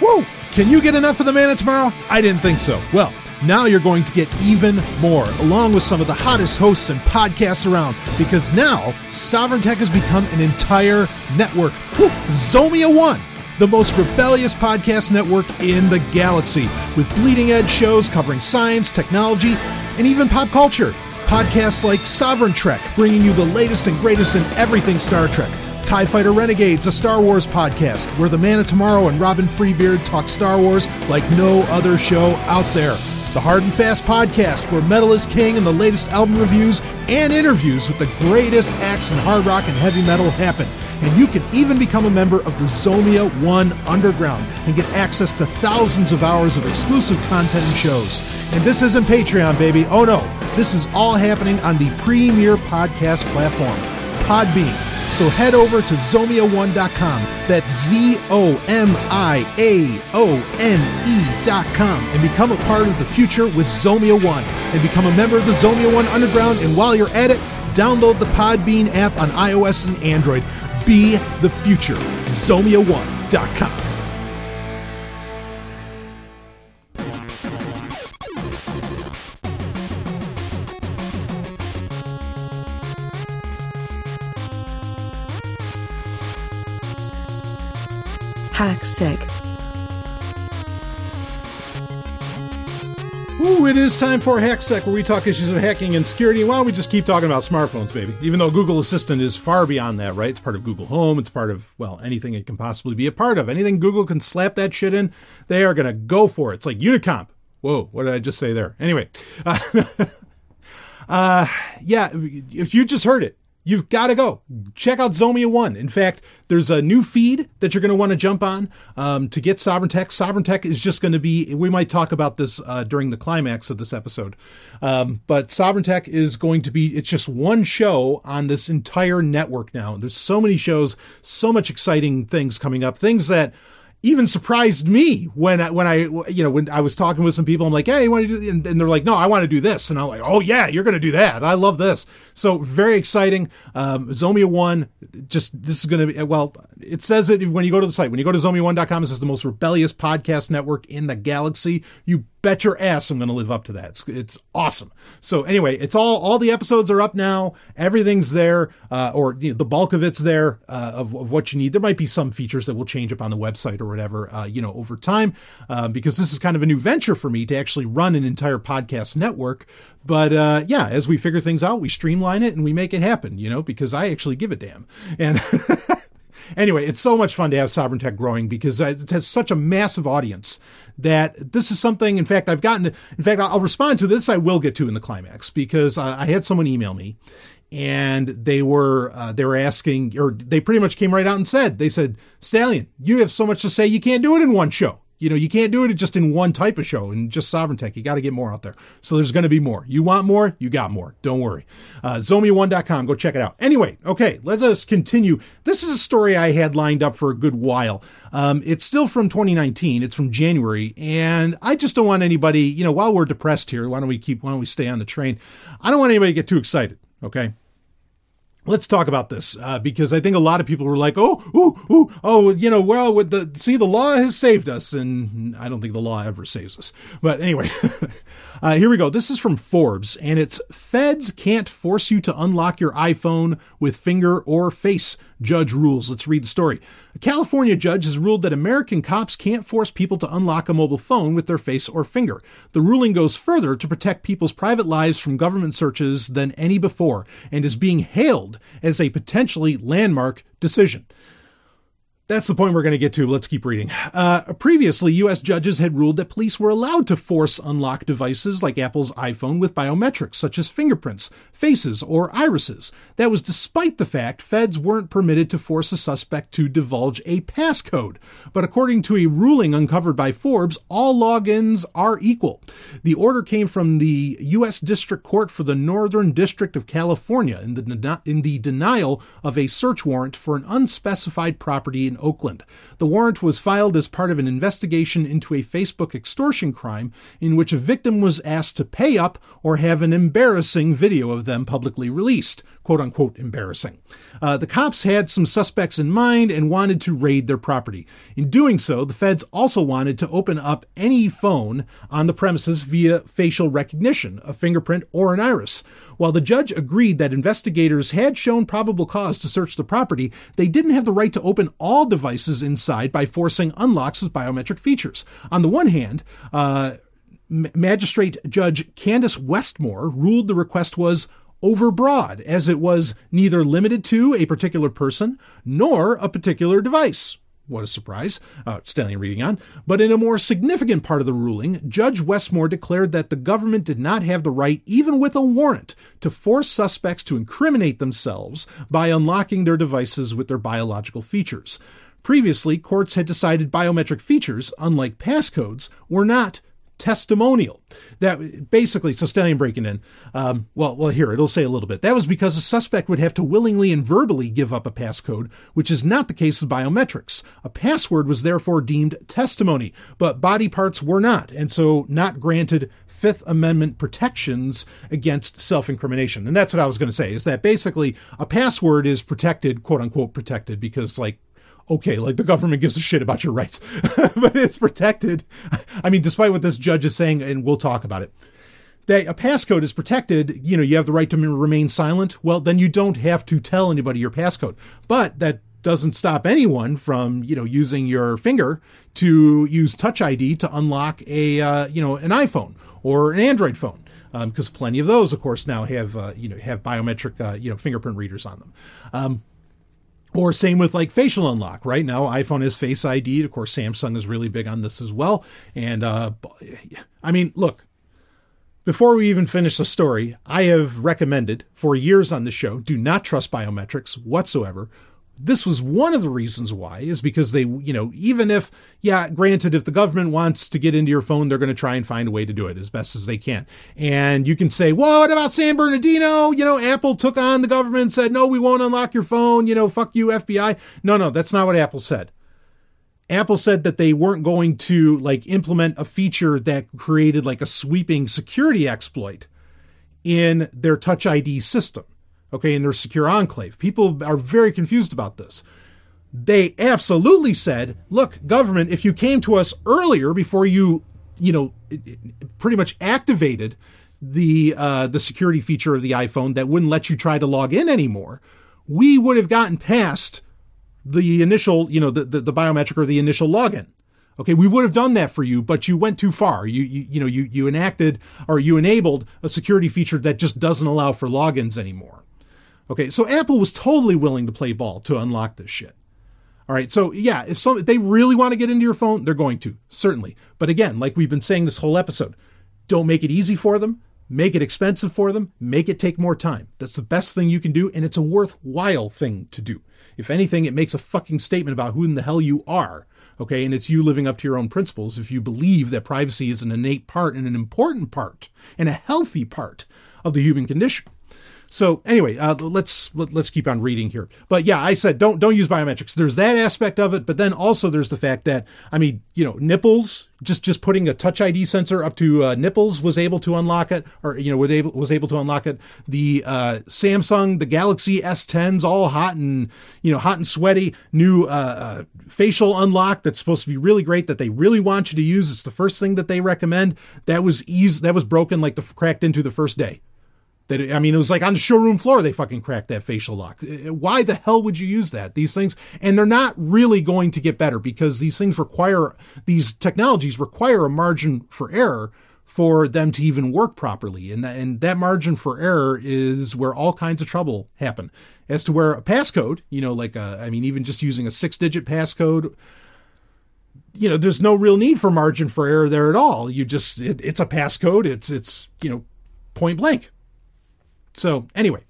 Speaker 2: Woo! Can you get enough of the man of tomorrow? I didn't think so. Well, now you're going to get even more, along with some of the hottest hosts and podcasts around, because now Sovryn Tech has become an entire network. Whew, Zomia One, the most rebellious podcast network in the galaxy, with bleeding edge shows covering science, technology, and even pop culture. Podcasts like Sovereign Trek, bringing you the latest and greatest in everything Star Trek. TIE Fighter Renegades, a Star Wars podcast, where the Man of Tomorrow and Robin Freebeard talk Star Wars like no other show out there the Hard and Fast podcast, where metal is king and the latest album reviews and interviews with the greatest acts in hard rock and heavy metal happen. And you can even become a member of the Zomia One Underground and get access to thousands of hours of exclusive content and shows. And this isn't Patreon, baby. Oh no, this is all happening on the premier podcast platform, Podbean. So head over to zomia1.com. That's Z O M I A O N E.com and become a part of the future with Zomia One and become a member of the Zomia One Underground. And while you're at it, download the Podbean app on iOS and Android. Be the future. Zomia1.com.
Speaker 3: Hacksec.
Speaker 2: Ooh, it is time for HackSec, where we talk issues of hacking and security. Well, we just keep talking about smartphones, baby. Even though Google Assistant is far beyond that, right? It's part of Google Home. It's part of, well, anything it can possibly be a part of. Anything Google can slap that shit in, they are going to go for it. It's like Unicomp. Whoa, what did I just say there? Anyway, uh, *laughs* uh, yeah, if you just heard it, you've got to go check out Zomia One. In fact, there's a new feed that you're going to want to jump on um, to get Sovryn Tech. Sovryn Tech is just going to be. We might talk about this uh, during the climax of this episode, um, but Sovryn Tech is going to be. It's just one show on this entire network now. There's so many shows, so much exciting things coming up. Things that even surprised me when I, when I you know when I was talking with some people. I'm like, hey, you want to do? And, and they're like, no, I want to do this. And I'm like, oh yeah, you're going to do that. I love this. So very exciting. Um, Zomia One, just this is going to be well. It says it when you go to the site. When you go to zomia1.com, it says the most rebellious podcast network in the galaxy. You bet your ass I'm going to live up to that. It's, it's, awesome. So anyway, it's all all the episodes are up now. Everything's there, uh, or you know, the bulk of it's there uh, of, of what you need. There might be some features that will change up on the website or whatever, uh, you know, over time, uh, because this is kind of a new venture for me to actually run an entire podcast network. But uh, yeah, as we figure things out, we streamline it and we make it happen. You know, because I actually give a damn and. *laughs* anyway, it's so much fun to have Sovryn Tech growing because it has such a massive audience that this is something. In fact, I've gotten. In fact, I'll respond to this. I will get to in the climax because I had someone email me, and they were uh, they were asking, or they pretty much came right out and said, they said, Stallion, you have so much to say, you can't do it in one show. You know, you can't do it just in one type of show and just Sovryn Tech. You got to get more out there. So there's going to be more. You want more? You got more. Don't worry. Uh, Zomia1.com. Go check it out. Anyway, okay, let us continue. This is a story I had lined up for a good while. Um, it's still from 2019. It's from January. And I just don't want anybody, you know, while we're depressed here, why don't we keep, why don't we stay on the train? I don't want anybody to get too excited Okay. Let's talk about this uh, because I think a lot of people were like, "Oh, oh, oh, oh, you know, well, with the see, the law has saved us," and I don't think the law ever saves us. But anyway, *laughs* uh, here we go. This is from Forbes, and it's Feds can't force you to unlock your iPhone with finger or face judge rules. Let's read the story. A California judge has ruled that American cops can't force people to unlock a mobile phone with their face or finger. The ruling goes further to protect people's private lives from government searches than any before and is being hailed as a potentially landmark decision. That's the point we're going to get to. Let's keep reading. Uh, previously, U.S. judges had ruled that police were allowed to force unlock devices like Apple's iPhone with biometrics, such as fingerprints, faces, or irises. That was despite the fact feds weren't permitted to force a suspect to divulge a passcode. But according to a ruling uncovered by Forbes, all logins are equal. The order came from the U.S. District Court for the Northern District of California in the, in the denial of a search warrant for an unspecified property in Oakland. The warrant was filed as part of an investigation into a Facebook extortion crime in which a victim was asked to pay up or have an embarrassing video of them publicly released. Quote unquote embarrassing. Uh, the cops had some suspects in mind and wanted to raid their property. In doing so, the feds also wanted to open up any phone on the premises via facial recognition, a fingerprint, or an iris. While the judge agreed that investigators had shown probable cause to search the property, they didn't have the right to open all devices inside by forcing unlocks with biometric features. On the one hand, uh, Magistrate Judge Kandis Westmore ruled the request was overbroad, as it was neither limited to a particular person nor a particular device. What a surprise. Uh, Stallion reading on. But in a more significant part of the ruling, Judge Westmore declared that the government did not have the right, even with a warrant, to force suspects to incriminate themselves by unlocking their devices with their biological features. Previously, courts had decided biometric features, unlike passcodes, were not testimonial. That basically, so Stallion breaking in. Um, well, well, here it'll say a little bit. That was because a suspect would have to willingly and verbally give up a passcode, which is not the case with biometrics. A password was therefore deemed testimony, but body parts were not, and so not granted Fifth Amendment protections against self-incrimination. And that's what I was going to say. Is that basically a password is protected, quote unquote, protected because like okay, like the government gives a shit about your rights, *laughs* but it's protected. I mean, despite what this judge is saying, and we'll talk about it, that a passcode is protected. You know, you have the right to remain silent. Well, then you don't have to tell anybody your passcode. But that doesn't stop anyone from you know using your finger to use Touch ID to unlock a uh, you know an iPhone or an Android phone because um, plenty of those, of course, now have uh, you know have biometric uh, you know fingerprint readers on them. Um, or same with like facial unlock, right? Now iPhone is Face ID. Of course, Samsung is really big on this as well. And uh, I mean, look, before we even finish the story, I have recommended for years on the show do not trust biometrics whatsoever this was one of the reasons why is because they you know even if yeah granted if the government wants to get into your phone they're going to try and find a way to do it as best as they can. And you can say well, what about san bernardino? You know apple took on the government and said no we won't unlock your phone. You know fuck you fbi no no that's not what apple said. Apple said that they weren't going to like implement a feature that created like a sweeping security exploit in their touch id system okay, in their secure enclave. People are very confused about this. They absolutely said, look, government, if you came to us earlier before you, you know, pretty much activated the uh, the security feature of the iPhone that wouldn't let you try to log in anymore, we would have gotten past the initial, you know, the, the, the biometric or the initial login. Okay, we would have done that for you, but you went too far. You, you you know you you enacted or you enabled a security feature that just doesn't allow for logins anymore. Okay, so Apple was totally willing to play ball to unlock this shit. All right, so yeah, if some if they really want to get into your phone, they're going to certainly. But again, like we've been saying this whole episode, don't make it easy for them. Make it expensive for them. Make it take more time. That's the best thing you can do, and it's a worthwhile thing to do. If anything, it makes a fucking statement about who in the hell you are. Okay, and it's you living up to your own principles if you believe that privacy is an innate part and an important part and a healthy part of the human condition. So anyway, uh, let's let, us let us keep on reading here. But yeah, I said don't don't use biometrics. There's that aspect of it, but then also there's the fact that I mean, you know, nipples. Just just putting a Touch ID sensor up to uh, nipples was able to unlock it, or you know, was able was able to unlock it. The uh, Samsung, the Galaxy S10s, all hot and you know, hot and sweaty. New uh, uh, facial unlock that's supposed to be really great that they really want you to use. It's the first thing that they recommend. That was easy. That was broken like the cracked into the first day. That I mean, it was like on the showroom floor they fucking cracked that facial lock. Uh, why the hell would you use that? These things, and they're not really going to get better because these things require these technologies require a margin for error for them to even work properly, and that, and that margin for error is where all kinds of trouble happen. As to where a passcode, you know, like a, I mean, even just using a six-digit passcode you know there's no real need for margin for error there at all you just it, it's a passcode it's it's you know point blank so, anyway,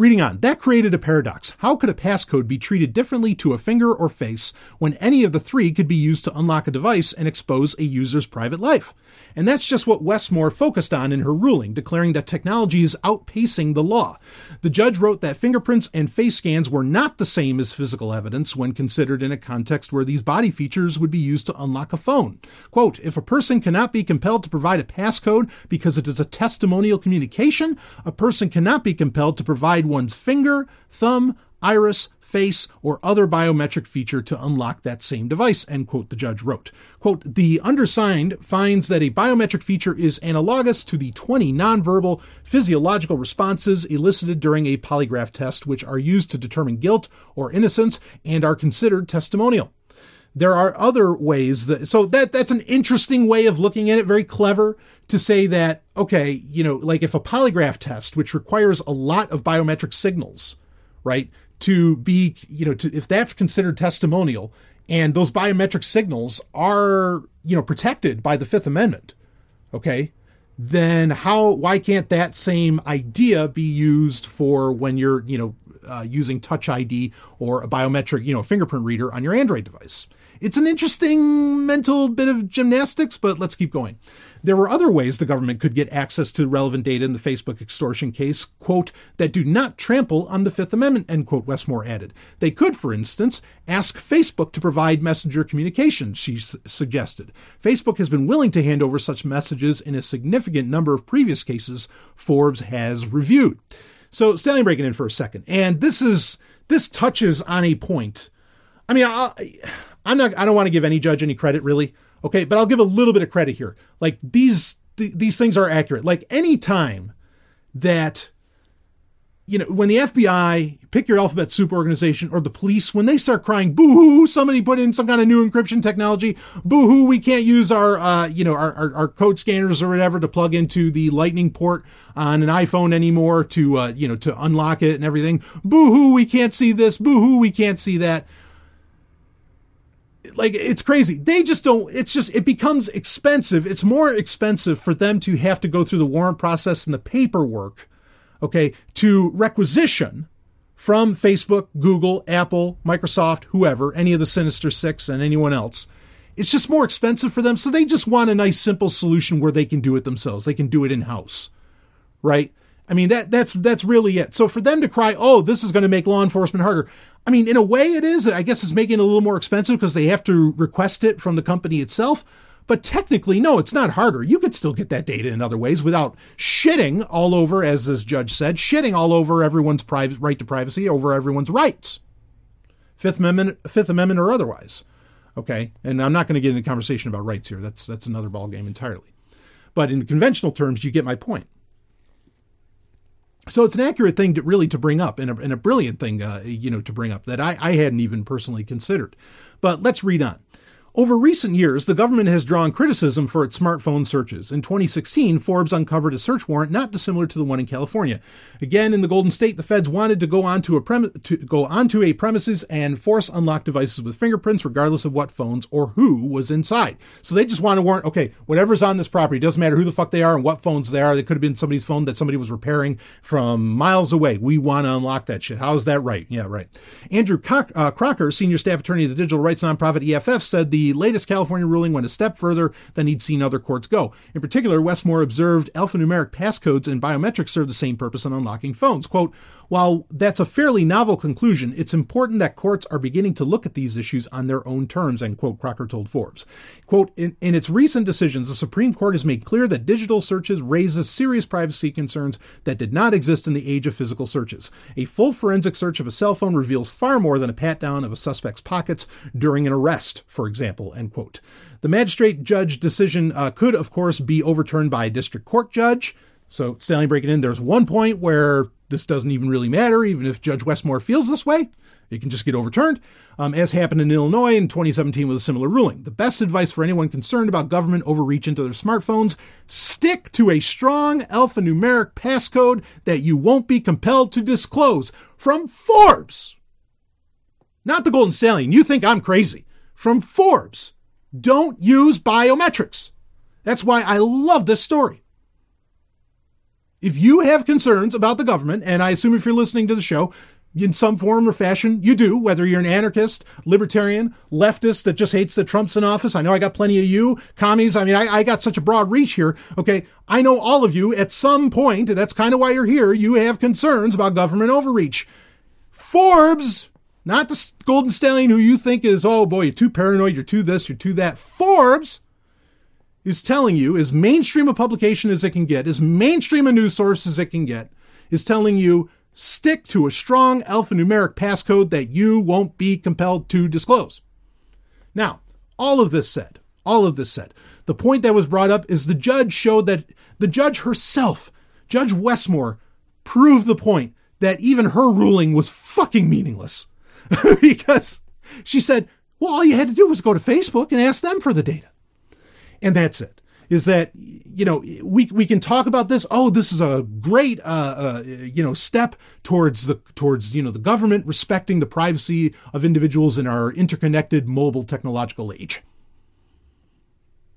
Speaker 2: Reading on, that created a paradox. How could a passcode be treated differently to a finger or face when any of the three could be used to unlock a device and expose a user's private life? And that's just what Westmore focused on in her ruling, declaring that technology is outpacing the law. The judge wrote that fingerprints and face scans were not the same as physical evidence when considered in a context where these body features would be used to unlock a phone. Quote, if a person cannot be compelled to provide a passcode because it is a testimonial communication, a person cannot be compelled to provide one's finger, thumb, iris, face, or other biometric feature to unlock that same device, end quote, the judge wrote. Quote, the undersigned finds that a biometric feature is analogous to the 20 nonverbal physiological responses elicited during a polygraph test, which are used to determine guilt or innocence and are considered testimonial there are other ways that so that that's an interesting way of looking at it very clever to say that okay you know like if a polygraph test which requires a lot of biometric signals right to be you know to if that's considered testimonial and those biometric signals are you know protected by the fifth amendment okay then how why can't that same idea be used for when you're you know uh, using touch id or a biometric you know fingerprint reader on your android device it's an interesting mental bit of gymnastics, but let's keep going. There were other ways the government could get access to relevant data in the Facebook extortion case, quote, that do not trample on the Fifth Amendment, end quote, Westmore added. They could, for instance, ask Facebook to provide messenger communications, she s- suggested. Facebook has been willing to hand over such messages in a significant number of previous cases Forbes has reviewed. So, Stallion breaking in for a second. And this is, this touches on a point. I mean, I, I'm not. I don't want to give any judge any credit, really. Okay, but I'll give a little bit of credit here. Like these th- these things are accurate. Like any time that you know when the FBI pick your alphabet soup organization or the police when they start crying boo hoo somebody put in some kind of new encryption technology boo hoo we can't use our uh, you know our, our, our, code scanners or whatever to plug into the lightning port on an iphone anymore to uh, you know to unlock it and everything boo hoo we can't see this boo hoo we can't see that like it's crazy. They just don't. It's just it becomes expensive. It's more expensive for them to have to go through the warrant process and the paperwork, okay, to requisition from Facebook, Google, Apple, Microsoft, whoever, any of the Sinister Six, and anyone else. It's just more expensive for them, so they just want a nice, simple solution where they can do it themselves. They can do it in house, right? I mean that that's that's really it. So for them to cry, "Oh, this is going to make law enforcement harder." I mean, in a way it is. I guess it's making it a little more expensive because they have to request it from the company itself. But technically, no, it's not harder. You could still get that data in other ways without shitting all over, as this judge said, shitting all over everyone's private right to privacy, over everyone's rights. Fifth Amendment, Fifth Amendment, or otherwise. Okay, and I'm not going to get into conversation about rights here. That's that's another ballgame entirely. But in conventional terms, you get my point. So it's an accurate thing to really to bring up and a, and a brilliant thing, uh, you know, to bring up that I, I hadn't even personally considered. But let's read on. Over recent years, the government has drawn criticism for its smartphone searches. In 2016, Forbes uncovered a search warrant not dissimilar to the one in California. Again, in the Golden State, the feds wanted to go onto a prem- to go onto a premises and force unlock devices with fingerprints, regardless of what phones or who was inside. So they just want to warrant, okay, whatever's on this property doesn't matter who the fuck they are and what phones they are. They could have been somebody's phone that somebody was repairing from miles away. We want to unlock that shit. How's that right? Yeah, right. Andrew uh, Crocker, senior staff attorney of the digital rights nonprofit EFF, said the the latest California ruling went a step further than he'd seen other courts go. In particular, Westmore observed alphanumeric passcodes and biometrics serve the same purpose in unlocking phones. Quote, while that's a fairly novel conclusion, it's important that courts are beginning to look at these issues on their own terms, end quote, Crocker told Forbes. Quote, in, in its recent decisions, the Supreme Court has made clear that digital searches raises serious privacy concerns that did not exist in the age of physical searches. A full forensic search of a cell phone reveals far more than a pat down of a suspect's pockets during an arrest, for example, end quote. The magistrate judge decision uh, could, of course, be overturned by a district court judge. So, Stallion breaking in, there's one point where this doesn't even really matter, even if Judge Westmore feels this way. It can just get overturned, um, as happened in Illinois in 2017 with a similar ruling. The best advice for anyone concerned about government overreach into their smartphones stick to a strong alphanumeric passcode that you won't be compelled to disclose. From Forbes! Not the Golden Stallion. You think I'm crazy. From Forbes. Don't use biometrics. That's why I love this story if you have concerns about the government, and I assume if you're listening to the show, in some form or fashion, you do, whether you're an anarchist, libertarian, leftist that just hates that Trump's in office. I know I got plenty of you, commies. I mean, I, I got such a broad reach here. Okay. I know all of you at some point, and that's kind of why you're here. You have concerns about government overreach. Forbes, not the golden stallion who you think is, oh boy, you're too paranoid, you're too this, you're too that. Forbes is telling you, as mainstream a publication as it can get, as mainstream a news source as it can get, is telling you stick to a strong alphanumeric passcode that you won't be compelled to disclose. Now, all of this said, all of this said, the point that was brought up is the judge showed that the judge herself, Judge Westmore, proved the point that even her ruling was fucking meaningless. *laughs* because she said, well, all you had to do was go to Facebook and ask them for the data. And that's it. Is that you know we we can talk about this? Oh, this is a great uh, uh, you know step towards the towards you know the government respecting the privacy of individuals in our interconnected mobile technological age.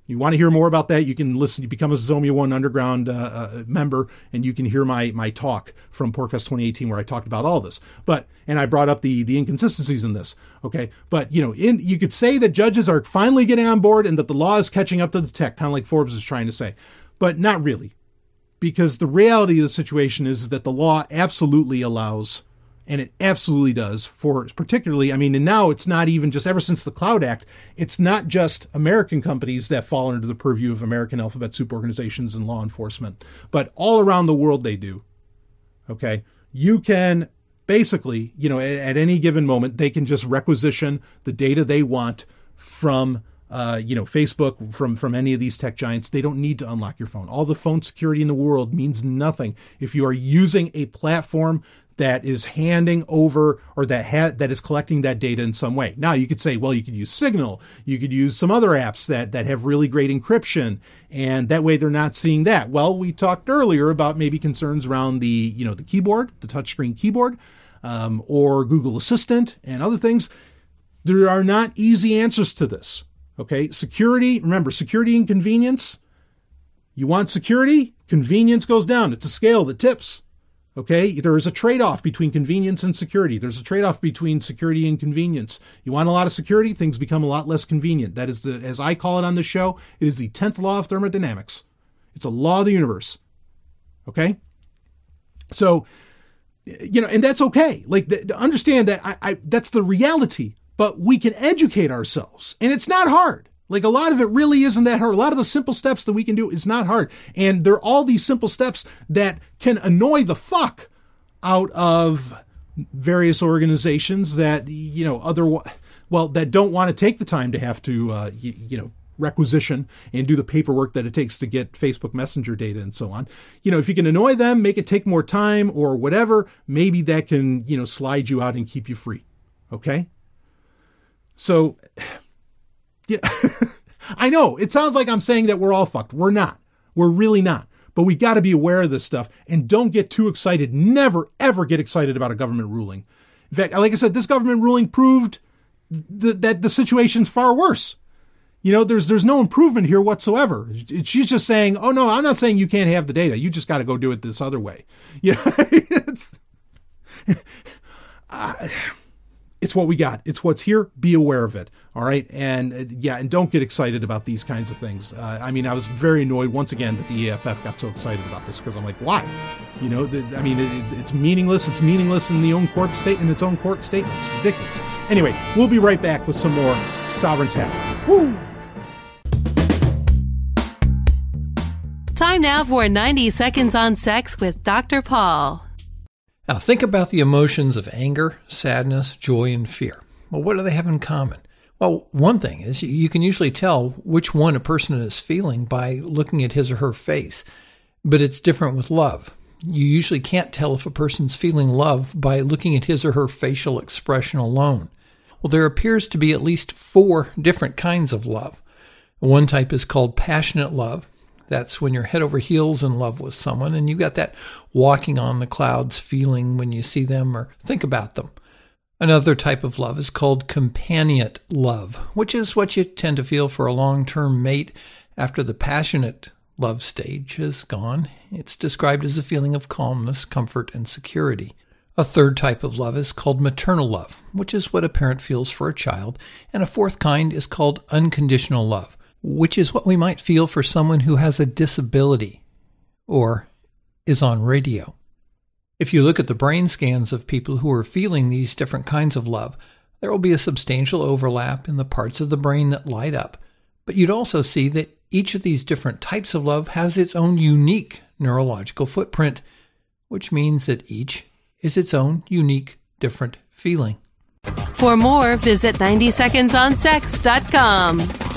Speaker 2: You want to hear more about that? You can listen. You become a Zomia One Underground uh, uh, member, and you can hear my my talk from PorcFest 2018 where I talked about all this. But and I brought up the the inconsistencies in this. Okay, but you know, in you could say that judges are finally getting on board and that the law is catching up to the tech, kind of like Forbes is trying to say, but not really, because the reality of the situation is that the law absolutely allows and it absolutely does for particularly i mean and now it's not even just ever since the cloud act it's not just american companies that fall under the purview of american alphabet soup organizations and law enforcement but all around the world they do okay? You can basically you know at, at any given moment they can just requisition the data they want from uh, you know, Facebook from from any of these tech giants, they don't need to unlock your phone. All the phone security in the world means nothing. If you are using a platform that is handing over or that ha- that is collecting that data in some way. Now you could say, well, you could use Signal, you could use some other apps that that have really great encryption, and that way they're not seeing that. Well, we talked earlier about maybe concerns around the you know the keyboard, the touchscreen keyboard, um, or Google Assistant and other things. There are not easy answers to this. Okay, security. Remember, security and convenience. You want security, convenience goes down. It's a scale that tips. Okay, there is a trade off between convenience and security. There's a trade off between security and convenience. You want a lot of security, things become a lot less convenient. That is the, as I call it on the show, it is the 10th law of thermodynamics. It's a law of the universe. Okay? So, you know, and that's okay. Like, the, understand that I, I, that's the reality, but we can educate ourselves, and it's not hard. Like a lot of it really isn't that hard. A lot of the simple steps that we can do is not hard. And there are all these simple steps that can annoy the fuck out of various organizations that, you know, other, well, that don't want to take the time to have to, uh, you, you know, requisition and do the paperwork that it takes to get Facebook Messenger data and so on. You know, if you can annoy them, make it take more time or whatever, maybe that can, you know, slide you out and keep you free. Okay? So yeah, *laughs* I know it sounds like I'm saying that we're all fucked. We're not. We're really not. But we got to be aware of this stuff and don't get too excited. Never, ever get excited about a government ruling. In fact, like I said, this government ruling proved th- that the situation's far worse. You know, there's there's no improvement here whatsoever. She's just saying, "Oh no, I'm not saying you can't have the data. You just got to go do it this other way." *laughs* Yeah, it's *laughs* uh, it's it's what we got. It's what's here. Be aware of it. All right. And uh, yeah, and don't get excited about these kinds of things. Uh, I mean, I was very annoyed once again that the EFF got so excited about this because I'm like, why? You know, the, I mean, it, it's meaningless. It's meaningless in the own court state in its own court statement. It's ridiculous. Anyway, we'll be right back with some more sovryn tech. Woo!
Speaker 3: Time now for 90 Seconds on Sex with Dr. Paul.
Speaker 4: Now, think about the emotions of anger, sadness, joy, and fear. Well, what do they have in common? Well, one thing is you can usually tell which one a person is feeling by looking at his or her face, but it's different with love. You usually can't tell if a person's feeling love by looking at his or her facial expression alone. Well, there appears to be at least four different kinds of love. One type is called passionate love, that's when you're head over heels in love with someone and you got that walking on the clouds feeling when you see them or think about them. Another type of love is called companionate love, which is what you tend to feel for a long term mate after the passionate love stage has gone. It's described as a feeling of calmness, comfort, and security. A third type of love is called maternal love, which is what a parent feels for a child. And a fourth kind is called unconditional love, which is what we might feel for someone who has a disability or is on radio. If you look at the brain scans of people who are feeling these different kinds of love, there will be a substantial overlap in the parts of the brain that light up. But you'd also see that each of these different types of love has its own unique neurological footprint, which means that each is its own unique, different feeling.
Speaker 3: For more, visit 90secondsonsex.com.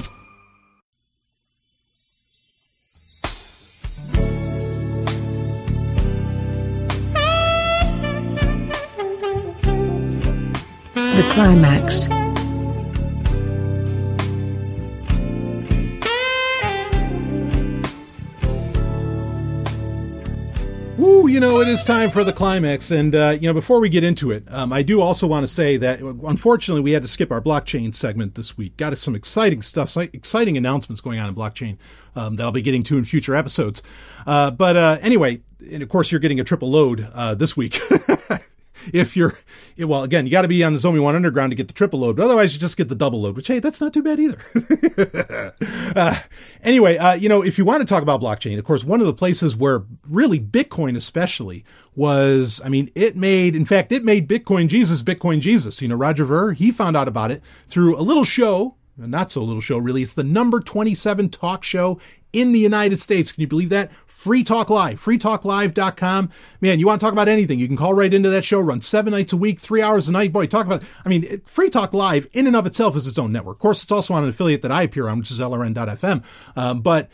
Speaker 5: The climax.
Speaker 2: Woo, you know, it is time for the climax. And, uh, you know, before we get into it, um, I do also want to say that unfortunately we had to skip our blockchain segment this week. Got us some exciting stuff, exciting announcements going on in blockchain um, that I'll be getting to in future episodes. Uh, but uh, anyway, and of course, you're getting a triple load uh, this week. *laughs* if you're, well, again, you got to be on the Zomia One Underground to get the triple load, but otherwise you just get the double load, which, hey, that's not too bad either. *laughs* uh, anyway, uh, you know, if you want to talk about blockchain, of course, one of the places where really Bitcoin, especially, was, I mean, it made, in fact, it made Bitcoin Jesus, Bitcoin Jesus. You know, Roger Ver, he found out about it through a little show not so little show, really. It's the number 27 talk show in the United States. Can you believe that? Free Talk Live, freetalklive.com. Man, you want to talk about anything, you can call right into that show, run seven nights a week, three hours a night. Boy, talk about, I mean, Free Talk Live in and of itself is its own network. Of course, it's also on an affiliate that I appear on, which is LRN.FM. Um, but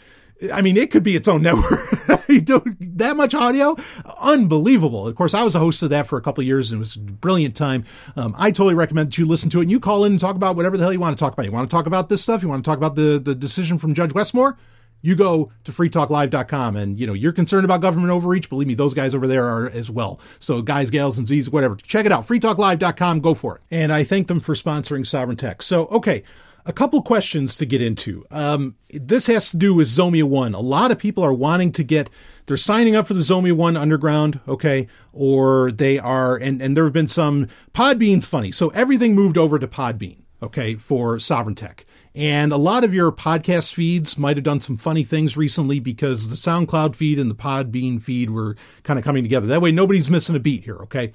Speaker 2: I mean, it could be its own *laughs* network. that much audio, unbelievable. Of course, I was a host of that for a couple years, and it was a brilliant time. Um, I totally recommend that you listen to it. And you call in and talk about whatever the hell you want to talk about. You want to talk about this stuff? You want to talk about the the decision from Judge Westmore? You go to freetalklive.com and you know you're concerned about government overreach believe me those guys over there are as well. So guys gals and z's whatever check it out. freetalklive.com go for it. And i thank them for sponsoring sovryn tech. So okay a couple questions to get into. Um, this has to do with zomia 1 a lot of people are wanting to get they're signing up for the zomia 1 underground okay or they are and and there have been some podbean's funny. So everything moved over to podbean okay for sovryn tech and a lot of your podcast feeds might have done some funny things recently because the SoundCloud feed and the Podbean feed were kind of coming together. That way, nobody's missing a beat here, okay?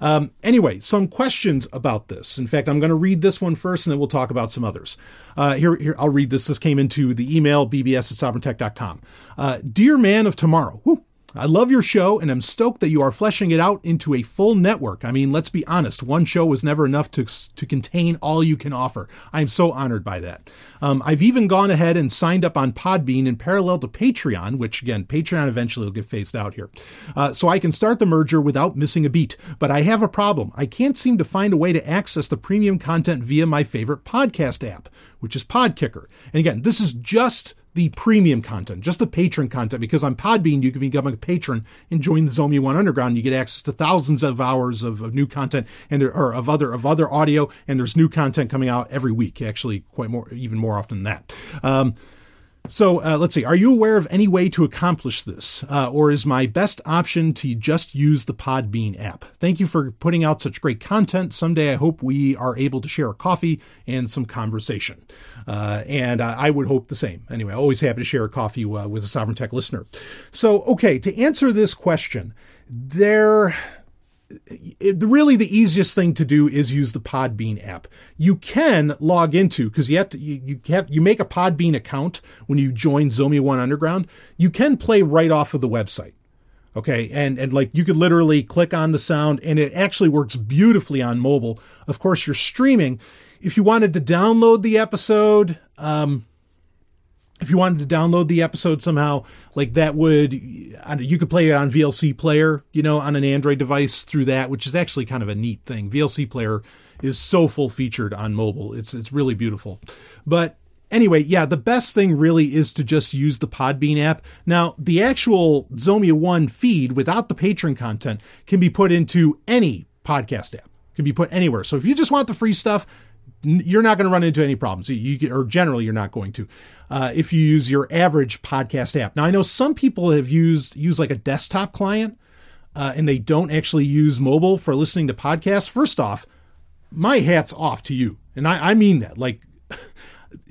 Speaker 2: Um, anyway, some questions about this. In fact, I'm going to read this one first and then we'll talk about some others. Uh, here, here, I'll read this. This came into the email, bbs at sovryntech.com. Uh, Dear man of tomorrow, whoo, I love your show and I'm stoked that you are fleshing it out into a full network. I mean, let's be honest, one show was never enough to, to contain all you can offer. I am so honored by that. Um, I've even gone ahead and signed up on Podbean in parallel to Patreon, which again, Patreon eventually will get phased out here. Uh, so I can start the merger without missing a beat. But I have a problem. I can't seem to find a way to access the premium content via my favorite podcast app, which is Podkicker. And again, this is just the premium content, just the patron content, because on Podbean, you can become a patron and join the Zomia One Underground. You get access to thousands of hours of, of new content and there, are of other, of other audio. And there's new content coming out every week, actually quite more, even more often than that. Um, So uh, let's see. Are you aware of any way to accomplish this? Uh, or is my best option to just use the Podbean app? Thank you for putting out such great content. Someday I hope we are able to share a coffee and some conversation. Uh, and I would hope the same. Anyway, always happy to share a coffee uh, with a Sovryn Tech listener. So, okay, to answer this question, there it, really the easiest thing to do is use the Podbean app. You can log into because you have to you, you have you make a Podbean account when you join Zomia One Underground. You can play right off of the website. Okay, and and like you could literally click on the sound and it actually works beautifully on mobile. Of course, you're streaming. If you wanted to download the episode, um, if you wanted to download the episode somehow, like that would, you could play it on VLC Player, you know, on an Android device through that, which is actually kind of a neat thing. VLC Player is so full featured on mobile. It's it's really beautiful. But anyway, yeah, the best thing really is to just use the Podbean app. Now, the actual Zomia One feed without the patron content can be put into any podcast app. Can be put anywhere. So if you just want the free stuff, you're not going to run into any problems. You, or generally, you're not going to. Uh, if you use your average podcast app. Now, I know some people have used use like a desktop client, uh, and they don't actually use mobile for listening to podcasts. First off, my hat's off to you, and I, I mean that. Like,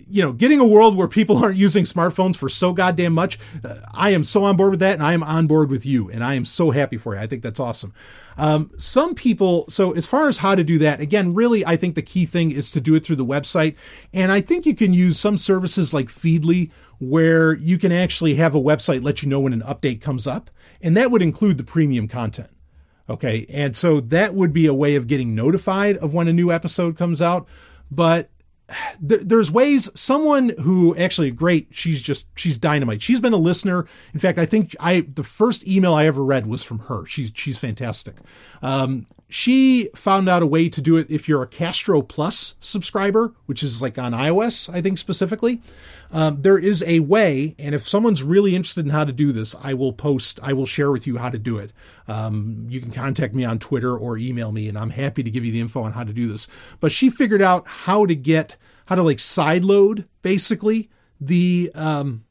Speaker 2: you know, getting a world where people *laughs* aren't using smartphones for so goddamn much, uh, I am so on board with that, and I am on board with you, and I am so happy for you. I think that's awesome. Um, some people, so as far as how to do that, again, really, I think the key thing is to do it through the website, and I think you can use some services like Feedly where you can actually have a website let you know when an update comes up, and that would include the premium content. Okay, and so that would be a way of getting notified of when a new episode comes out. But there's ways someone who actually great she's just she's dynamite. She's been a listener. In fact i think i the first email i ever read was from her. She's she's fantastic. Um, she found out a way to do it if you're a castro plus subscriber which is like on ios i think specifically. Um, there is a way and if someone's really interested in how to do this i will post i will share with you how to do it. Um, you can contact me on twitter or email me and i'm happy to give you the info on how to do this. But she figured out how to get how to like sideload basically the um,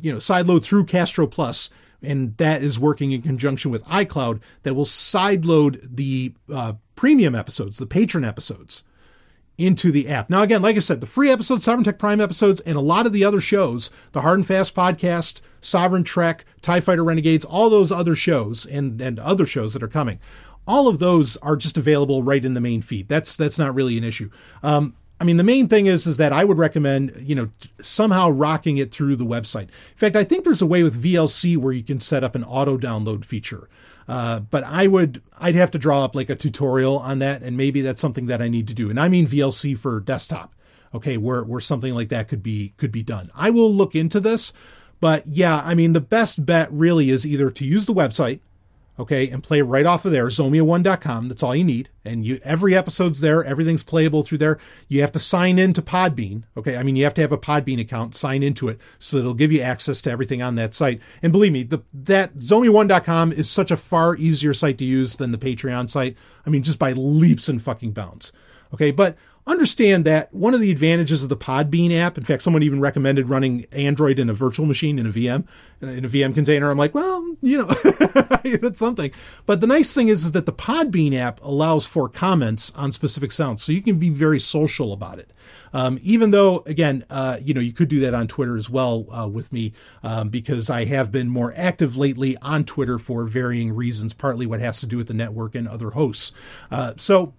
Speaker 2: you know sideload through Castro Plus, and that is working in conjunction with iCloud that will sideload the uh, premium episodes, the patron episodes into the app. Now, again, like I said, the free episodes, Sovryn Tech Prime episodes, and a lot of the other shows, the Hard and Fast podcast, Sovereign Trek, TIE Fighter Renegades, all those other shows and, and other shows that are coming, all of those are just available right in the main feed. That's that's not really an issue. Um, I mean, the main thing is is that I would recommend you know somehow rocking it through the website. In fact, I think there's a way with VLC where you can set up an auto download feature. Uh, but I would I'd have to draw up like a tutorial on that, and maybe that's something that I need to do. And I mean VLC for desktop, okay, where where something like that could be could be done. I will look into this, but yeah, I mean the best bet really is either to use the website okay, and play right off of there, zomia1.com. That's all you need. And you every episode's there, everything's playable through there. You have to sign in to Podbean. Okay, I mean you have to have a Podbean account, sign into it, so it'll give you access to everything on that site. And believe me, the that zomia1.com is such a far easier site to use than the Patreon site. I mean, just by leaps and fucking bounds. Okay, but understand that one of the advantages of the Podbean app, in fact, someone even recommended running Android in a virtual machine in a VM, in a VM container. I'm like, well, you know, *laughs* that's something. But the nice thing is, is that the Podbean app allows for comments on specific sounds, so you can be very social about it. Um, even though, again, uh, you know, you could do that on Twitter as well uh, with me um, because I have been more active lately on Twitter for varying reasons, partly what has to do with the network and other hosts. Uh, so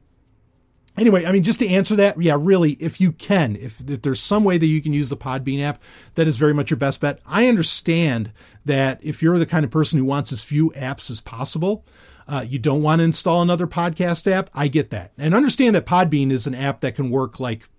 Speaker 2: Anyway, I mean, just to answer that, yeah, really, if you can, if, if, there's some way that you can use the Podbean app, that is very much your best bet. I understand that if you're the kind of person who wants as few apps as possible, uh, you don't want to install another podcast app. I get that. And understand that Podbean is an app that can work like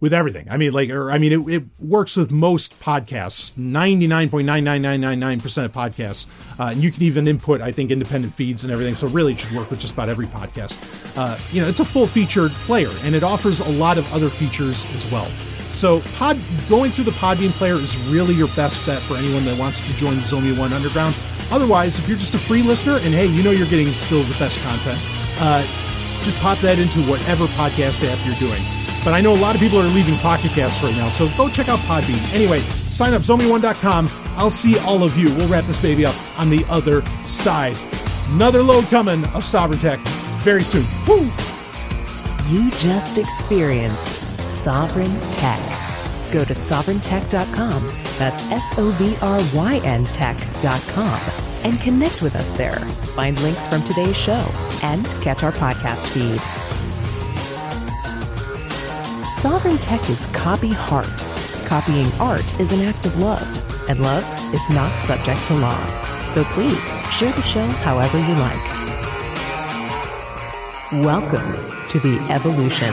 Speaker 2: with everything. I mean, like, or I mean, it, it works with most podcasts, ninety nine point nine nine nine nine nine percent of podcasts, uh, and you can even input, I think, independent feeds and everything. So really, it should work with just about every podcast. Uh, you know, it's a full featured player, and it offers a lot of other features as well. So, pod going through the Podbean player is really your best bet for anyone that wants to join the Zomia One Underground. Otherwise, if you're just a free listener and hey, you know you're getting still the best content, uh, just pop that into whatever podcast app you're doing. But I know a lot of people are leaving Pocket Casts right now, so go check out Podbean. Anyway, sign up, zomia1.com. I'll see all of you. We'll wrap this baby up on the other side. Another load coming of Sovryn Tech very soon. Woo!
Speaker 6: You just experienced Sovryn Tech. Go to sovryntech.com, that's S O V R Y N tech.com, and connect with us there. Find links from today's show and catch our podcast feed. Sovryn Tech is copy heart. Copying art is an act of love, and love is not subject to law. So please share the show however you like. Welcome to the evolution.